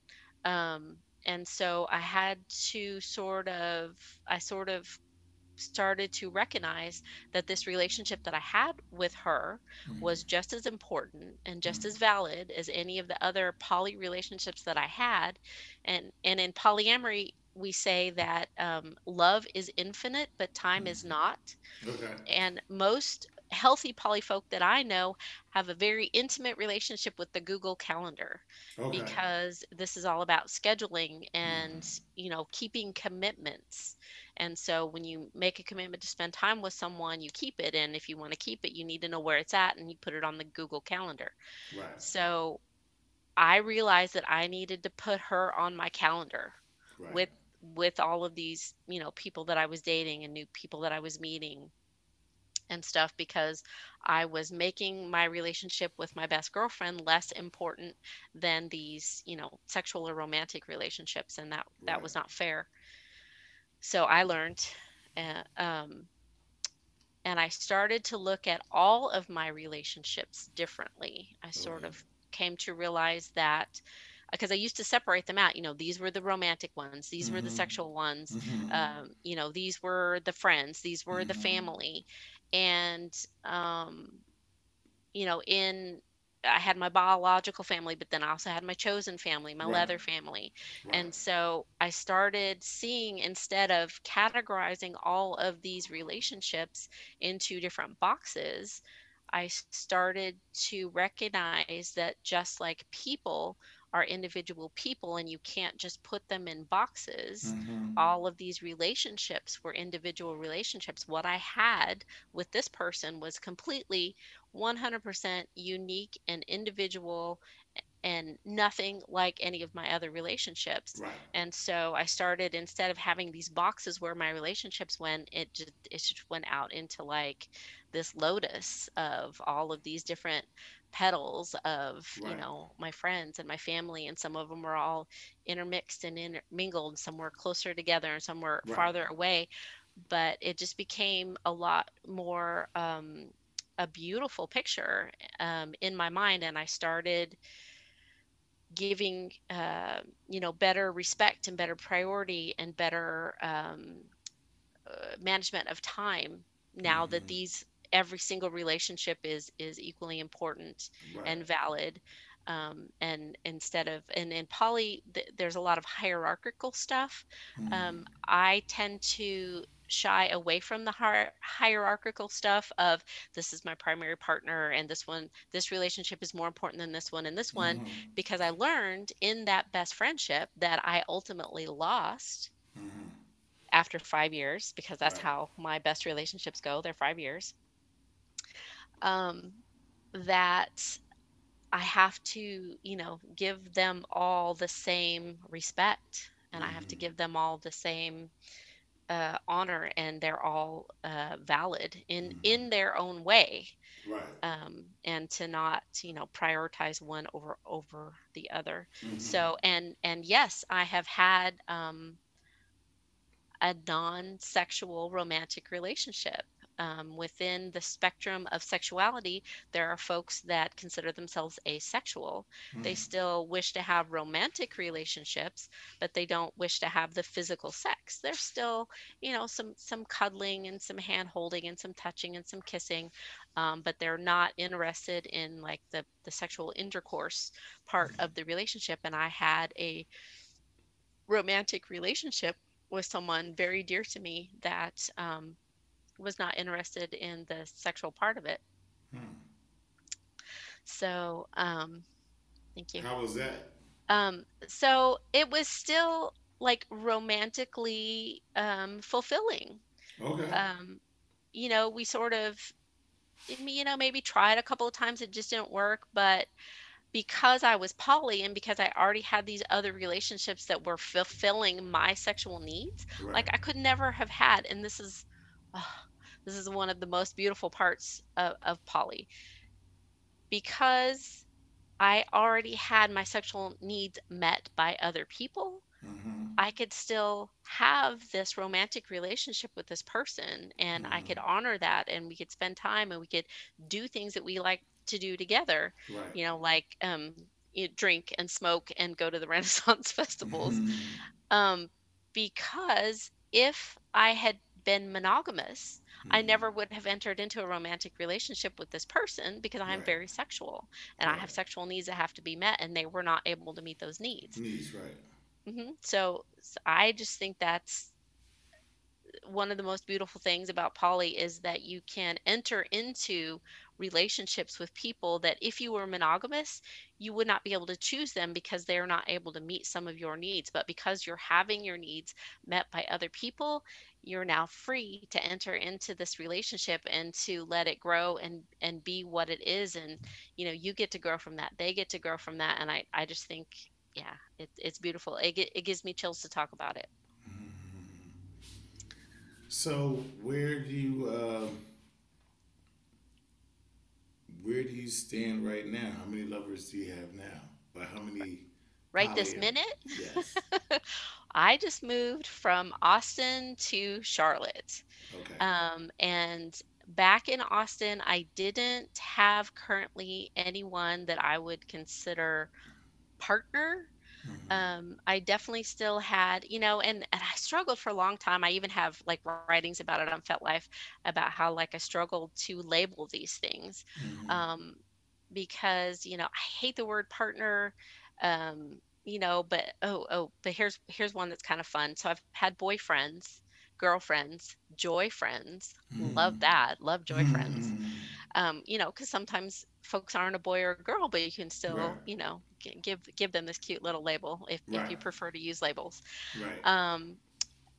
S3: Um, and so I had to sort of, I sort of started to recognize that this relationship that I had with her mm-hmm. was just as important and just mm-hmm. as valid as any of the other poly relationships that I had. And and in polyamory, we say that um, love is infinite, but time is mm-hmm. not.
S2: Okay.
S3: And most healthy poly folk that I know have a very intimate relationship with the Google Calendar
S2: Okay.
S3: because this is all about scheduling and mm. you know keeping commitments and so when you make a commitment to spend time with someone you keep it and if you want to keep it you need to know where it's at and you put it on the google calendar
S2: Right.
S3: so i realized that i needed to put her on my calendar
S2: Right.
S3: with with all of these you know people that i was dating and new people that i was meeting and stuff because I was making my relationship with my best girlfriend less important than these, you know, sexual or romantic relationships, and that that was not fair. So I learned, uh, um, and I started to look at all of my relationships differently. I sort
S2: Okay.
S3: of came to realize that because I used to separate them out. You know, these were the romantic ones, these were the
S2: Mhm.
S3: sexual ones,
S2: Mhm.
S3: um, you know, these were the friends, these were the
S2: Mhm.
S3: family, and um, you know, in I had my biological family, but then I also had my chosen family, my
S2: Right.
S3: leather family.
S2: Right.
S3: And so I started seeing instead of categorizing all of these relationships into different boxes, I started to recognize that just like people are individual people and you can't just put them in boxes,
S2: Mhm.
S3: all of these relationships were individual relationships. What I had with this person was completely 100% unique and individual and nothing like any of my other relationships.
S2: Right.
S3: And so I started instead of having these boxes where my relationships went, it just it just went out into like this lotus of all of these different petals of you know my friends and my family and some of them were all intermixed and intermingled some were closer together and some were
S2: Right.
S3: farther away but it just became a lot more um, a beautiful picture um, in my mind and i started giving uh, you know better respect and better priority and better um, uh, management of time now that
S2: Mhm.
S3: these every single relationship is is equally important
S2: Right.
S3: and valid um, and instead of and in poly th- there's a lot of hierarchical stuff
S2: Mhm.
S3: um, i tend to shy away from the hier- hierarchical stuff of this is my primary partner and this one this relationship is more important than this one and this one
S2: Mhm.
S3: because i learned in that best friendship that i ultimately lost
S2: Mhm.
S3: after five years because that's
S2: Right.
S3: how my best relationships go they're five years um, that i have to you know give them all the same respect and i have to
S2: Mhm.
S3: give them all the same uh, honor and they're all uh, valid in
S2: Mhm.
S3: in their own way
S2: Right.
S3: um, and to not you know prioritize one over over the other
S2: Mhm.
S3: so and and yes i have had um, a non-sexual romantic relationship um, within the spectrum of sexuality, there are folks that consider themselves asexual. Mm. They still wish to have romantic relationships, but they don't wish to have the physical sex. There's still, you know, some some cuddling and some hand holding and some touching and some kissing, um, but they're not interested in like the the sexual intercourse part of the relationship. And I had a romantic relationship with someone very dear to me that um, was not interested in the sexual part of it. Hmm. So, um, thank you.
S2: How was that?
S3: Um, so it was still like romantically um, fulfilling.
S2: Okay.
S3: Um, you know, we sort of, you know, maybe tried a couple of times. It just didn't work, but because I was poly and because I already had these other relationships that were fulfilling my sexual needs, right. like I could never have had. And this is, oh, this is one of the most beautiful parts of, of poly. Because I already had my sexual needs met by other people, mm-hmm. I could still have this romantic relationship with this person and mm-hmm. I could mm-hmm. honor that and we could spend time and we could do things that we like to do together. Right. You know, like um, you drink and smoke and go to the Renaissance festivals. Mm-hmm. Um, because if I had been monogamous. I never would have entered into a romantic relationship with this person because I am right. very sexual and right. I have sexual needs that have to be met, and they were not able to meet those needs.
S2: Needs, right.
S3: Mm-hmm. So, so I just think that's one of the most beautiful things about poly is that you can enter into relationships with people that if you were monogamous, you would not be able to choose them because they're not able to meet some of your needs. But because you're having your needs met by other people, you're now free to enter into this relationship and to let it grow and and be what it is and you know you get to grow from that they get to grow from that and i i just think yeah it, it's beautiful it, it gives me chills to talk about it
S2: so where do you uh, where do you stand right now? How many lovers do you have now? By how many?
S3: Right this minute?
S2: Yes.
S3: I just moved from Austin to Charlotte.
S2: Okay.
S3: Um, and back in Austin, I didn't have currently anyone that I would consider partner Mm-hmm. Um, I definitely still had, you know, and, and I struggled for a long time. I even have like writings about it on FetLife about how like I struggled to label these things mm-hmm. um, because, you know, I hate the word partner. Um, you know, but oh, oh, but here's here's one that's kind of fun. So I've had boyfriends, girlfriends, joy friends. Mm-hmm. Love that. Love joy friends. Mm-hmm. Um, you know, because sometimes folks aren't a boy or a girl, but you can still, right. you know, give give them this cute little label if, right. if you prefer to use labels.
S2: Right.
S3: Um,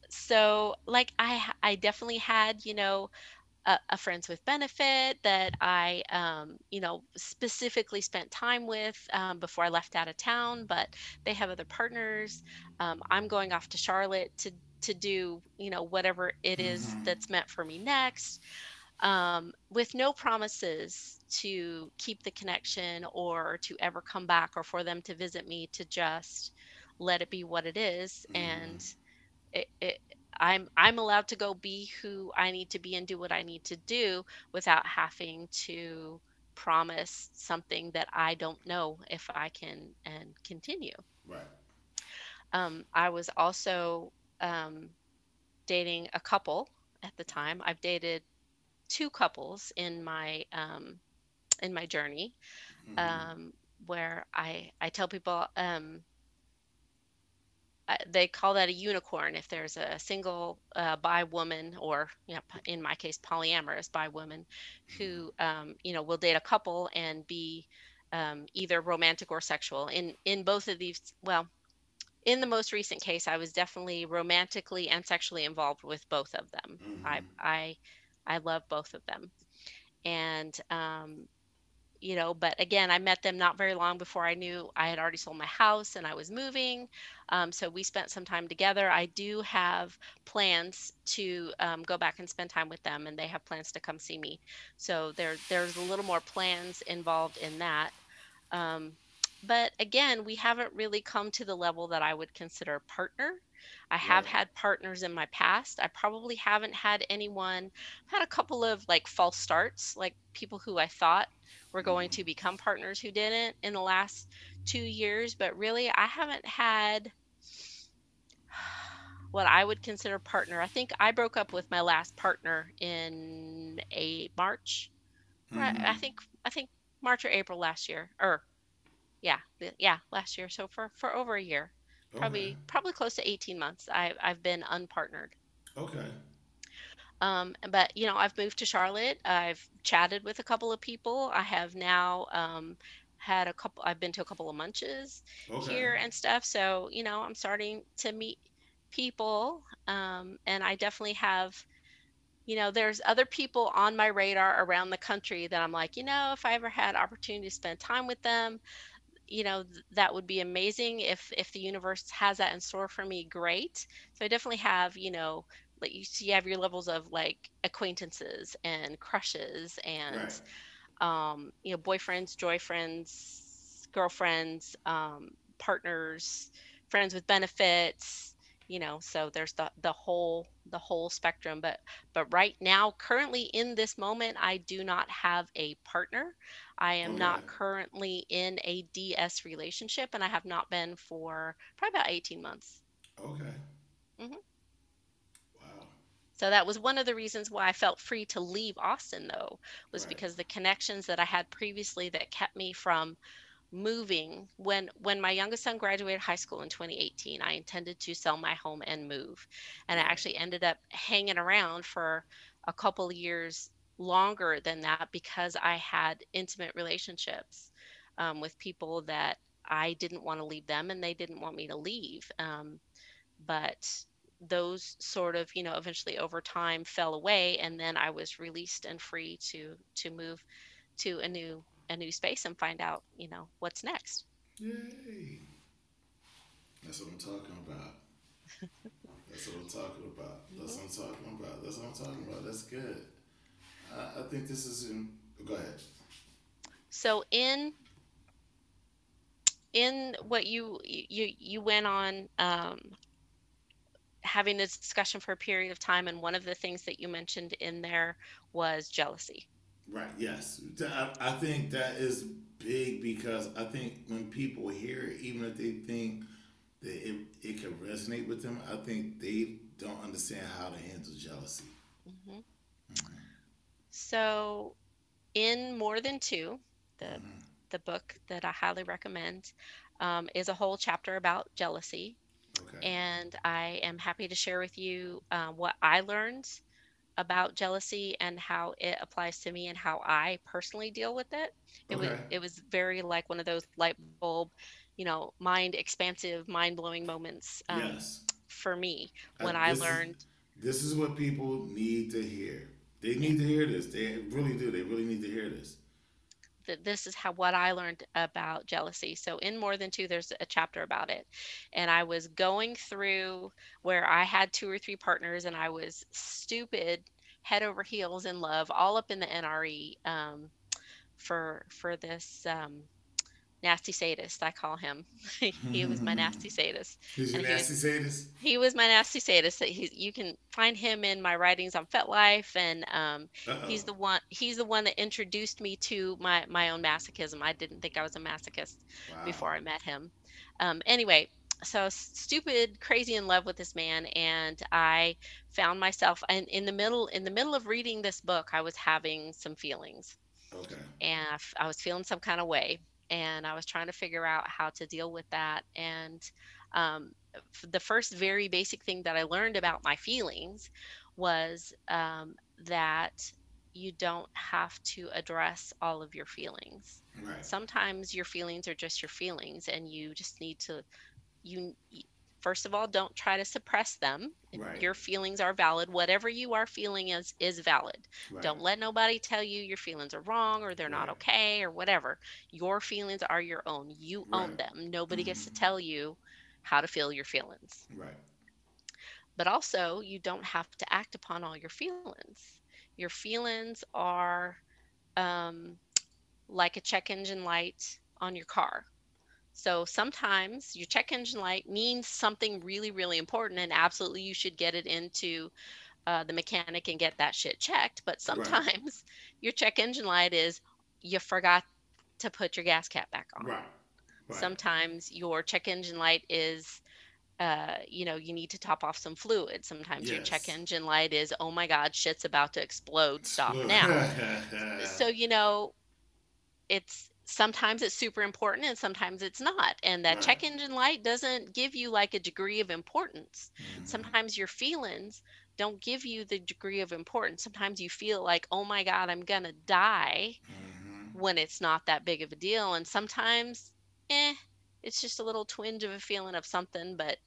S3: so like I I definitely had you know a, a, friends with benefit that I, um, you know, specifically spent time with um, before I left out of town, but they have other partners. Um, I'm going off to Charlotte to to do, you know, whatever it is mm-hmm. that's meant for me next um, with no promises to keep the connection or to ever come back or for them to visit me to just let it be what it is mm. and it, it, I'm I'm allowed to go be who I need to be and do what I need to do without having to promise something that I don't know if I can and continue.
S2: Right.
S3: Um, I was also um, dating a couple at the time. I've dated two couples in my um, in my journey mm-hmm. um, where I I tell people um, they call that a unicorn if there's a single uh, bi woman or you know in my case polyamorous bi woman who mm-hmm. um, you know will date a couple and be um, either romantic or sexual in in both of these well in the most recent case i was definitely romantically and sexually involved with both of them mm-hmm. i i I love both of them. And, um, you know, but again, I met them not very long before I knew I had already sold my house and I was moving. Um, so we spent some time together. I do have plans to um, go back and spend time with them, and they have plans to come see me. So there, there's a little more plans involved in that. Um, but again, we haven't really come to the level that I would consider partner. I have
S2: Right.
S3: had partners in my past. I probably haven't had anyone, I've had a couple of like false starts, like people who I thought were going
S2: hmm
S3: to become partners who didn't in the last two years. But really, I haven't had what I would consider partner. I think I broke up with my last partner in a March, right? I think I think March or April last year, or yeah, yeah, last year. So for for over a year,
S2: Okay.
S3: probably probably close to 18 months. I I've been unpartnered.
S2: Okay.
S3: Um, but you know, I've moved to Charlotte. I've chatted with a couple of people. I have now um, had a couple. I've been to a couple of munches
S2: Okay.
S3: here and stuff. So you know, I'm starting to meet people, um, and I definitely have. You know, there's other people on my radar around the country that I'm like, you know, if I ever had opportunity to spend time with them, you know that would be amazing if if the universe has that in store for me great. So i definitely have you know like you see you have your levels of like acquaintances and crushes
S2: Right.
S3: and um you know boyfriends joy friends girlfriends um partners friends with benefits you know so there's the the whole the whole spectrum. But but right now currently in this moment i do not have a partner i am not currently in a ds relationship and i have not been for probably about 18 months
S2: Okay.
S3: hmm
S2: Wow.
S3: so that was one of the reasons why i felt free to leave austin though was
S2: Right.
S3: because the connections that i had previously that kept me from moving when when my youngest son graduated high school in 2018 i intended to sell my home and move and i actually ended up hanging around for a couple of years longer than that because i had intimate relationships um, with people that i didn't want to leave them and they didn't want me to leave um, but those sort of you know eventually over time fell away and then i was released and free to to move to a new a new space and find out you know what's next
S2: Yay. That's what I'm talking about. That's what I'm talking about. That's what I'm talking about. That's what I'm talking about. That's good. I, think this is in. Go ahead.
S3: so in in what you you you went on um having this discussion for a period of time and one of the things that you mentioned in there was jealousy
S2: Right. Yes. I, I think that is big because I think when people hear it, even if they think that it, it can resonate with them, I think they don't understand how to handle jealousy.
S3: hmm so in more than two the
S2: hmm
S3: the book that i highly recommend um, is a whole chapter about jealousy
S2: Okay.
S3: and I am happy to share with you uh, what I learned about jealousy and how it applies to me and how I personally deal with it. It was it was very like one of those light bulb, you know, mind expansive, mind blowing moments um,
S2: Yes.
S3: for me
S2: Uh,
S3: when I
S2: this is
S3: learned
S2: this is what people need to hear. They need to hear this. They really do. They really need to hear this.
S3: that this is how what I learned about jealousy. So in more than two, there's a chapter about it, and I was going through where I had two or three partners, and I was stupid, head over heels in love, all up in the NRE um, for for this um, nasty sadist. I call him. he was my nasty sadist,
S2: He's your
S3: and he was
S2: nasty sadist.
S3: he was my nasty sadist. He, you can find him in my writings on FetLife, and um, he's the one. He's the one that introduced me to my my own masochism. I didn't think I was a masochist
S2: Wow.
S3: before I met him. Um, anyway, so stupid, crazy in love with this man, and I found myself and in the middle in the middle of reading this book, I was having some feelings
S2: Okay.
S3: and I was feeling some kind of way and i was trying to figure out how to deal with that and um, the first very basic thing that i learned about my feelings was um, that you don't have to address all of your feelings
S2: Right.
S3: sometimes your feelings are just your feelings and you just need to you first of all don't try to suppress them.
S2: Right.
S3: your feelings are valid whatever you are feeling is is valid.
S2: Right.
S3: don't let nobody tell you your feelings are wrong or they're not okay or whatever. Your feelings are your own. You own them. Nobody gets
S2: hmm
S3: to tell you how to feel your feelings.
S2: Right.
S3: but also you don't have to act upon all your feelings. Your feelings are um, like a check engine light on your car So sometimes your check engine light means something really, really important, and absolutely you should get it into uh, the mechanic and get that shit checked. But
S2: Right.
S3: sometimes your check engine light is you forgot to put your gas cap back on.
S2: Right. Right.
S3: Sometimes your check engine light is, uh, you know, you need to top off some fluid. Sometimes your check engine light is, oh my God, shit's about to explode. Stop now. So, you know, it's sometimes it's super important and sometimes it's not. And that check engine light doesn't give you like a degree of importance.
S2: Mhm.
S3: Sometimes your feelings don't give you the degree of importance. Sometimes you feel like, oh my God, I'm gonna die
S2: Mhm.
S3: when it's not that big of a deal. And sometimes, eh, it's just a little twinge of a feeling of something, but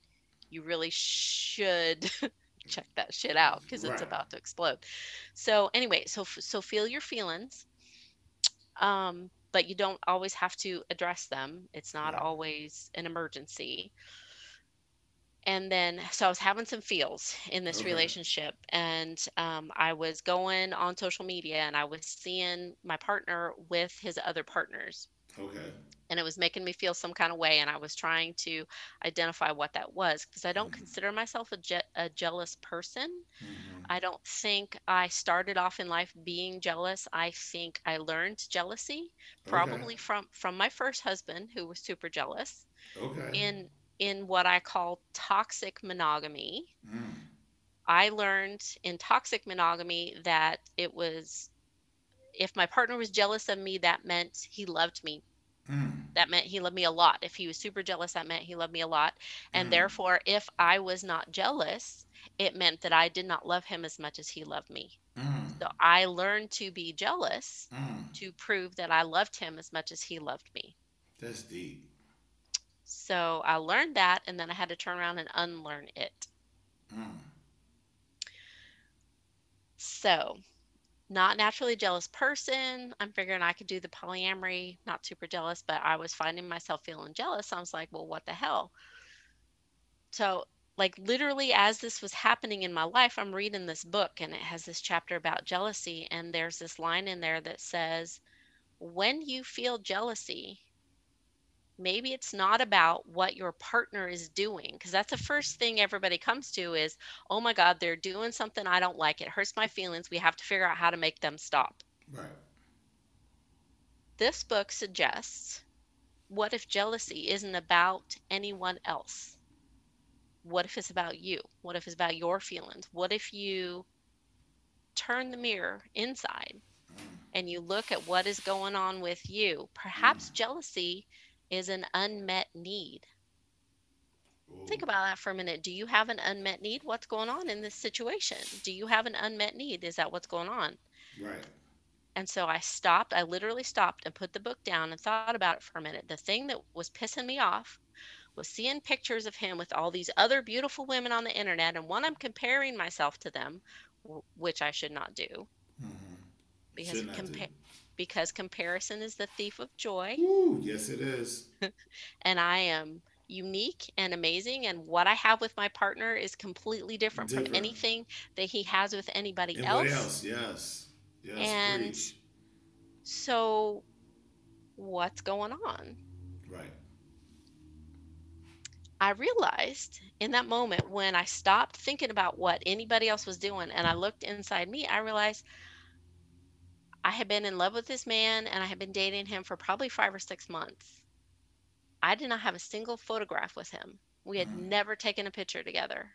S3: you really should check that shit out because it's
S2: Right.
S3: about to explode. So anyway, so so feel your feelings, um, but you don't always have to address them. It's not
S2: Right.
S3: always an emergency. And then, so I was having some feels in this
S2: Okay.
S3: relationship, and um, I was going on social media and I was seeing my partner with his other partners,
S2: Okay.
S3: and it was making me feel some kind of way. And I was trying to identify what that was because I don't
S2: Mhm.
S3: consider myself a, je- a jealous person.
S2: Mhm.
S3: I don't think I started off in life being jealous. I think I learned jealousy
S2: Okay.
S3: probably from from my first husband who was super jealous
S2: Okay.
S3: in in what I call toxic monogamy.
S2: Mm.
S3: I learned in toxic monogamy that it was if my partner was jealous of me that meant he loved me.
S2: Mm.
S3: That meant he loved me a lot. If he was super jealous that meant he loved me a lot. And
S2: Mm.
S3: therefore if I was not jealous, it meant that I did not love him as much as he loved me.
S2: Mm.
S3: So I learned to be jealous
S2: Mm.
S3: to prove that I loved him as much as he loved me.
S2: That's deep.
S3: So I learned that and then I had to turn around and unlearn it.
S2: Mm.
S3: So, not naturally jealous person. I'm figuring I could do the polyamory, not super jealous, but I was finding myself feeling jealous. I was like, well, what the hell? So, like, literally, as this was happening in my life, I'm reading this book and it has this chapter about jealousy. And there's this line in there that says, when you feel jealousy, maybe it's not about what your partner is doing because that's the first thing everybody comes to is oh my god they're doing something i don't like it hurts my feelings we have to figure out how to make them stop.
S2: Right.
S3: this book suggests what if jealousy isn't about anyone else? What if it's about you? What if it's about your feelings? What if you turn the mirror inside
S2: Mm.
S3: and you look at what is going on with you? Perhaps jealousy is an unmet need Think about that for a minute. Do you have an unmet need? What's going on in this situation? Do you have an unmet need? Is that what's going on?
S2: Right.
S3: And so I stopped. I literally stopped and put the book down and thought about it for a minute. The thing that was pissing me off was seeing pictures of him with all these other beautiful women on the internet. And one, I'm comparing myself to them, which I should not do
S2: Mhm.
S3: because
S2: Should not do.
S3: compa- because comparison is the thief of joy.
S2: Ooh, yes, it is.
S3: and I am unique and amazing. And what I have with my partner is completely different, from anything that he has with anybody
S2: Anybody
S3: else.
S2: else? Yes. Yes.
S3: And-
S2: preach.
S3: So, what's going on?
S2: Right.
S3: I realized in that moment when I stopped thinking about what anybody else was doing and I looked inside me, I realized I had been in love with this man and I had been dating him for probably five or six months. I did not have a single photograph with him. We had
S2: Mm.
S3: never taken a picture together.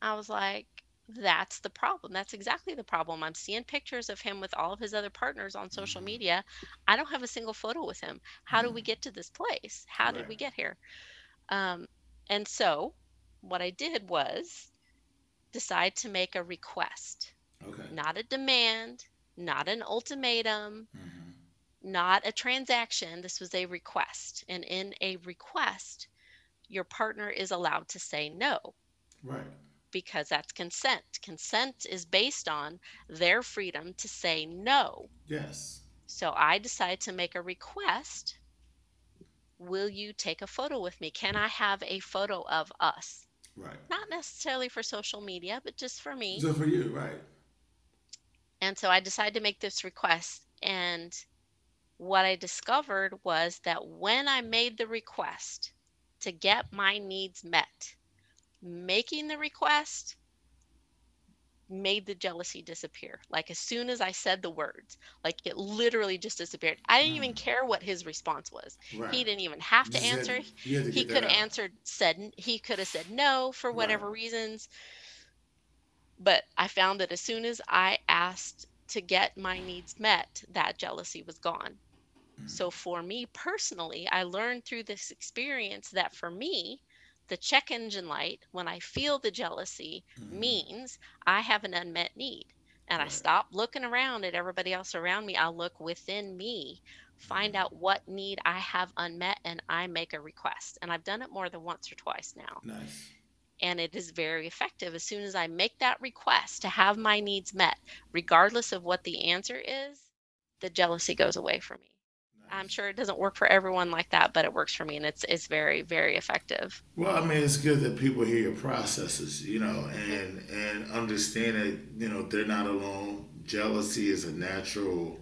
S3: I was like, that's the problem. That's exactly the problem. I'm seeing pictures of him with all of his other partners on social
S2: Mhm.
S3: media. I don't have a single photo with him. How do we
S2: Mm.
S3: get to this place? How did we get here? Um, and so, what I did was decide to make a request,
S2: Okay.
S3: not a demand, not an ultimatum,
S2: hmm
S3: not a transaction. This was a request. And in a request, your partner is allowed to say no
S2: Right.
S3: because that's consent. Consent is based on their freedom to say no.
S2: Yes.
S3: So I decide to make a request. Will you take a photo with me? Can I have a photo of us?
S2: Right.
S3: Not necessarily for social media, but just for me.
S2: So for you, right?
S3: And so I decided to make this request. And what I discovered was that when I made the request to get my needs met, making the request made the jealousy disappear. Like as soon as I said the words, like it literally just disappeared. I didn't even mm. care what his response was.
S2: Right.
S3: He didn't even have to
S2: You said-
S3: answer.
S2: to
S3: He could have answered said he could have said no for whatever
S2: Right.
S3: reasons. But I found that as soon as I asked to get my needs met, that jealousy was gone.
S2: Mm.
S3: So for me personally, I learned through this experience that for me, the check engine light, when I feel the jealousy, means I have an unmet need. And I stop looking around at everybody else around me. I look within me, find out what need I have unmet, and I make a request. And I've done it more than once or twice now.
S2: Nice.
S3: And it is very effective. As soon as I make that request to have my needs met, regardless of what the answer is, the jealousy goes away for me. I'm sure it doesn't work for everyone like that, but it works for me and it's it's very, very effective.
S2: Well, I mean, it's good that people hear your processes, you know, and and understand that you know they're not alone. Jealousy is a natural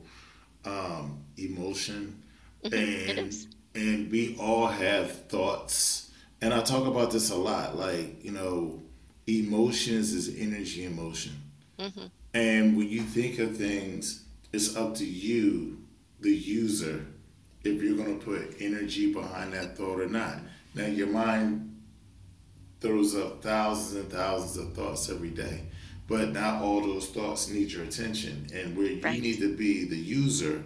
S2: um, emotion,
S3: Mhm,
S2: and and we all have thoughts. And I talk about this a lot, like you know, emotions is energy in motion.
S3: hmm
S2: And when you think of things, it's up to you, the user, if you're going to put energy behind that thought or not. Now, your mind throws up thousands and thousands of thoughts every day, but not all those thoughts need your attention. And where you need to be, the user,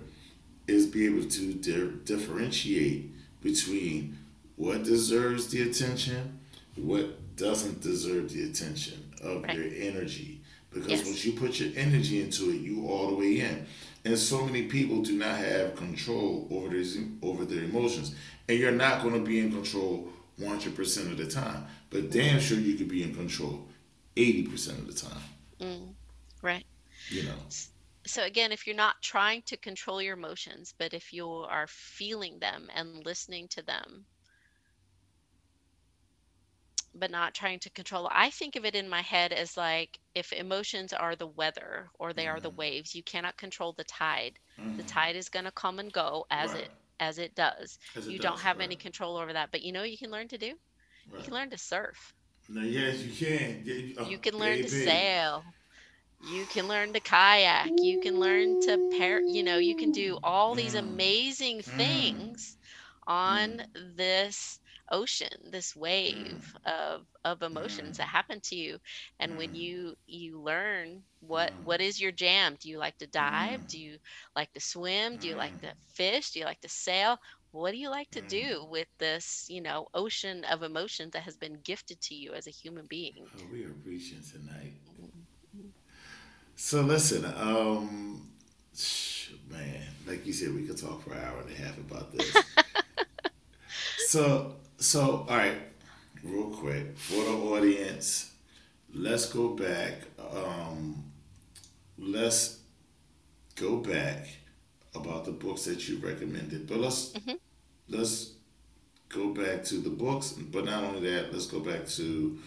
S2: is be able to di- differentiate between what deserves the attention, what doesn't deserve the attention of
S3: Right.
S2: your energy. Because
S3: Yes.
S2: once you put your energy into it, you all the way in. And so many people do not have control over their over their emotions, and you're not going to be in control 100 percent of the time. But damn sure you could be in control 80 percent of the time.
S3: Mm, right.
S2: You know.
S3: So again, if you're not trying to control your emotions, but if you are feeling them and listening to them, but not trying to control, I think of it in my head as like if emotions are the weather or they are the
S2: Mhm.
S3: waves, you cannot control the tide. The
S2: Mhm.
S3: tide is going to come and go as
S2: Right.
S3: it as it does.
S2: As it
S3: You don't
S2: does,
S3: have any control over that, but you know what you can learn to do? You can learn to surf.
S2: No, yes, you can. You- oh,
S3: You can learn to sail. You can learn to kayak. You can learn to pair, you know, you can do all these
S2: Mm.
S3: amazing
S2: Mm.
S3: things on this ocean, this wave of of emotions that happen to you. And when
S2: Mm.
S3: you you learn what
S2: Mm.
S3: what is your jam? Do you like to dive?
S2: Mm.
S3: Do you like to swim? Do you like
S2: Mm.
S3: to fish? Do you like to sail? What do you like to
S2: Mm.
S3: do with this, you know, ocean of emotions that has been gifted to you as a human being?
S2: Oh, we are reaching tonight. So listen, um, man, like you said, we could talk for an hour and a half about this. so, so all right, real quick for the audience, let's go back. Um, let's go back about the books that you recommended, but let's
S3: Mhm.
S2: let's go back to the books. But not only that, let's go back to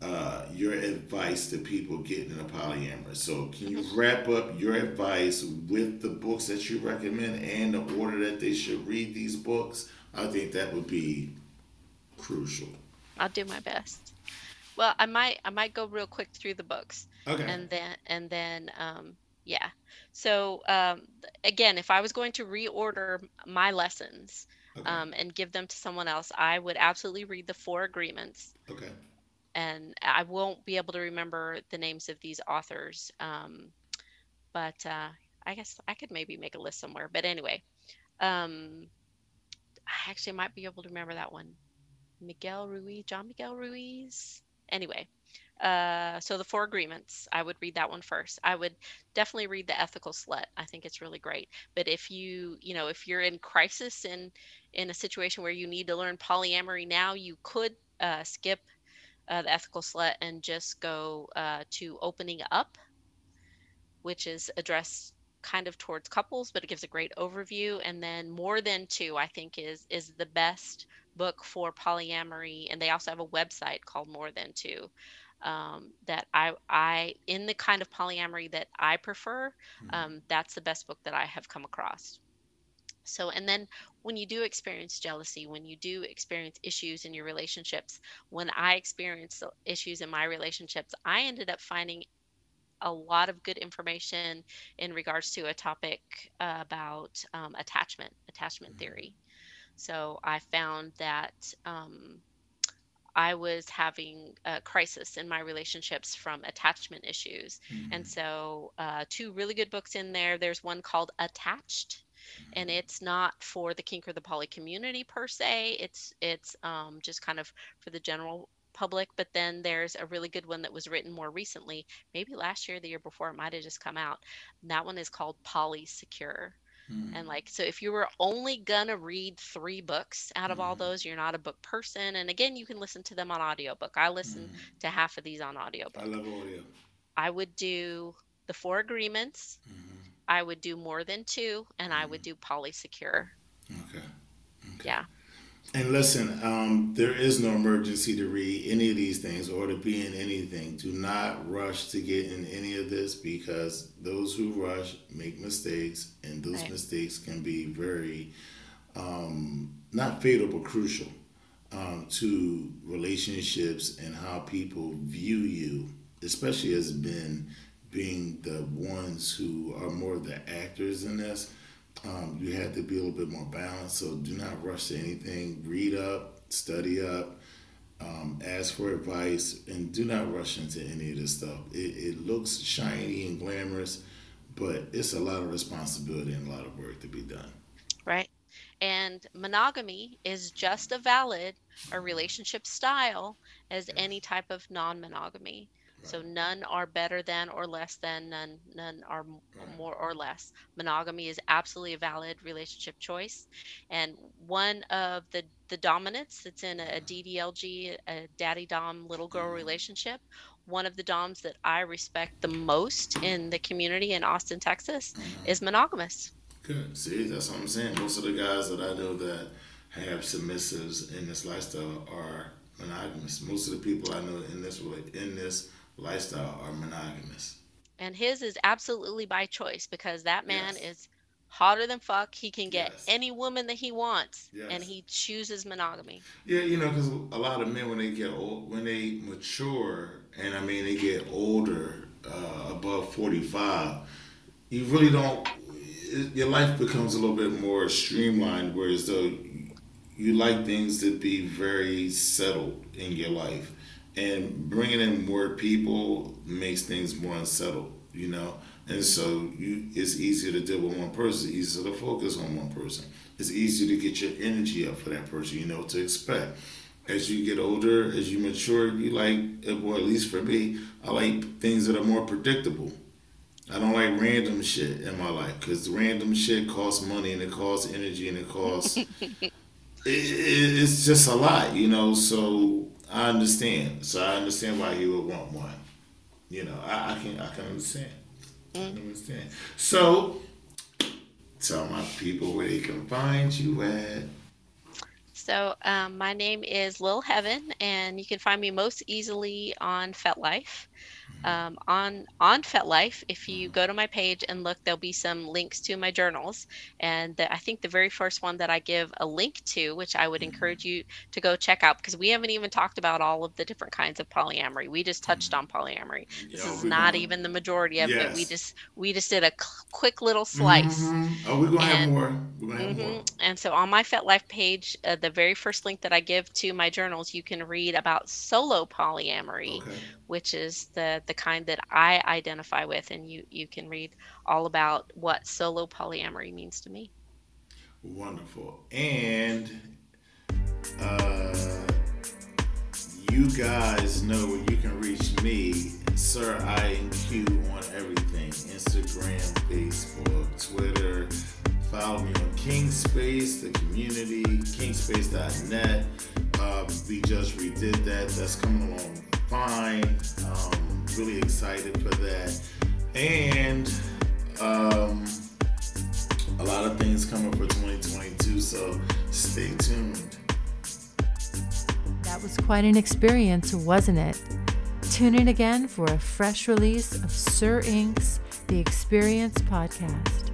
S2: uh, your advice to people getting in a polyamorous. So, can you wrap up your advice with the books that you recommend and the order that they should read these books? I think that would be crucial.
S3: I'll do my best. Well, I might I might go real quick through the books
S2: Okay.
S3: and then and then um yeah. So um again, if I was going to reorder my lessons
S2: okay.
S3: um and give them to someone else, I would absolutely read the four agreements
S2: okay.
S3: and I won't be able to remember the names of these authors. Um but uh I guess I could maybe make a list somewhere. But anyway, um I actually might be able to remember that one. Miguel Ruiz, Don Miguel Ruiz. Anyway, uh, so the Four Agreements, I would read that one first. I would definitely read The Ethical Slut. I think it's really great. But if you, you know, if you're in crisis in in a situation where you need to learn polyamory now, you could uh, skip uh, The Ethical Slut and just go uh, to Opening Up, which is addressed kind of towards couples, but it gives a great overview. And then More Than Two, I think, is is the best book for polyamory. And they also have a website called More Than Two. Um, that I, I, in the kind of polyamory that I prefer,
S2: Mhm.
S3: um, that's the best book that I have come across. So, and then when you do experience jealousy, when you do experience issues in your relationships, when I experienced issues in my relationships, I ended up finding a lot of good information in regards to a topic uh, about um, attachment, attachment mm-hmm. theory. So I found that um, I was having a crisis in my relationships from attachment issues. Mm-hmm. And so, uh, two really good books in there. There's one called Attached. And mm-hmm. it's not for the kink or the poly community per se. It's it's um, just kind of for the general public. But then there's a really good one that was written more recently, maybe last year, the year before. It might have just come out. That one is called Polysecure. Mm. And like, so if you were only gonna read three books out of mm. all mm-hmm. those, you're not a book person. And again, you can listen to them on audiobook. I listen mm. to half of these on audiobook.
S2: I love audio.
S3: I would do the four agreements. Mm-hmm. I would do more than two, and I would mm-hmm. do polysecure.
S2: Okay.
S3: okay. Yeah.
S2: And listen, um, there is no emergency to read any of these things or to be in anything. Do not rush to get in any of this because those who rush make mistakes, and those right. mistakes can be very um, not fatal but crucial um, to relationships and how people view you, especially as men being the ones who are more the actors in this um, you have to be a little bit more balanced. So do not rush to anything. Read up, study up, um, ask for advice, and do not rush into any of this stuff. It, it looks shiny and glamorous, but it's a lot of responsibility and a lot of work to be done.
S3: Right. And monogamy is just as valid a relationship style as any type of non monogamy. So none are better than or less than, none none are more or less. Monogamy is absolutely a valid relationship choice. And one of the the dominants that's in a, DDLG, a daddy dom little girl mm-hmm. relationship, one of the doms that I respect the most in the community in Austin, Texas, mm-hmm. is monogamous.
S2: Good. See, that's what I'm saying. Most of the guys that I know that have submissives in this lifestyle are monogamous. Most of the people I know in this in this lifestyle are monogamous.
S3: And his is absolutely by choice because that man yes. is hotter than fuck. He can get yes. any woman that he wants, yes. and he chooses monogamy.
S2: Yeah, you know, because a lot of men when they get old, when they mature, and I mean they get older, uh, above forty-five, you really don't. Your life becomes a little bit more streamlined, whereas though you like things to be very settled in your life and bringing in more people makes things more unsettled, you know. And so you, it's easier to deal with one person, It's easier to focus on one person. It's easier to get your energy up for that person, you know, to expect. As you get older, as you mature, you like, well, at least for me, I like things that are more predictable. I don't like random shit in my life because random shit costs money and it costs energy and it costs. it, it, it's just a lot, you know. So I understand. So I understand why he would want one. You know, I, I can I can understand. I understand. So tell my people where they can find you at.
S3: So um, my name is Lil Heaven, and you can find me most easily on FetLife um, on on FetLife. If you go to my page and look, there'll be some links to my journals, and the, I think the very first one that I give a link to, which I would encourage you to go check out, because we haven't even talked about all of the different kinds of polyamory. We just touched on polyamory. This is not even the majority of yes. it. We just we just did a quick little slice.
S2: Mm-hmm. Oh, we're gonna and, have more. We're gonna mm-hmm. have more.
S3: And so on my FetLife page, uh, the very first link that I give to my journals, you can read about solo polyamory, okay. which is the the kind that I identify with, and you you can read all about what solo polyamory means to me.
S2: Wonderful, and uh, you guys know where you can reach me, Sir Inq, on everything: Instagram, Facebook, Twitter. Follow me on Kingspace, the community, kingspace.net. Uh, we just redid that. That's coming along fine. Um, really excited for that. And um, a lot of things coming for 2022, so stay tuned.
S1: That was quite an experience, wasn't it? Tune in again for a fresh release of Sir Inq's The Experience podcast.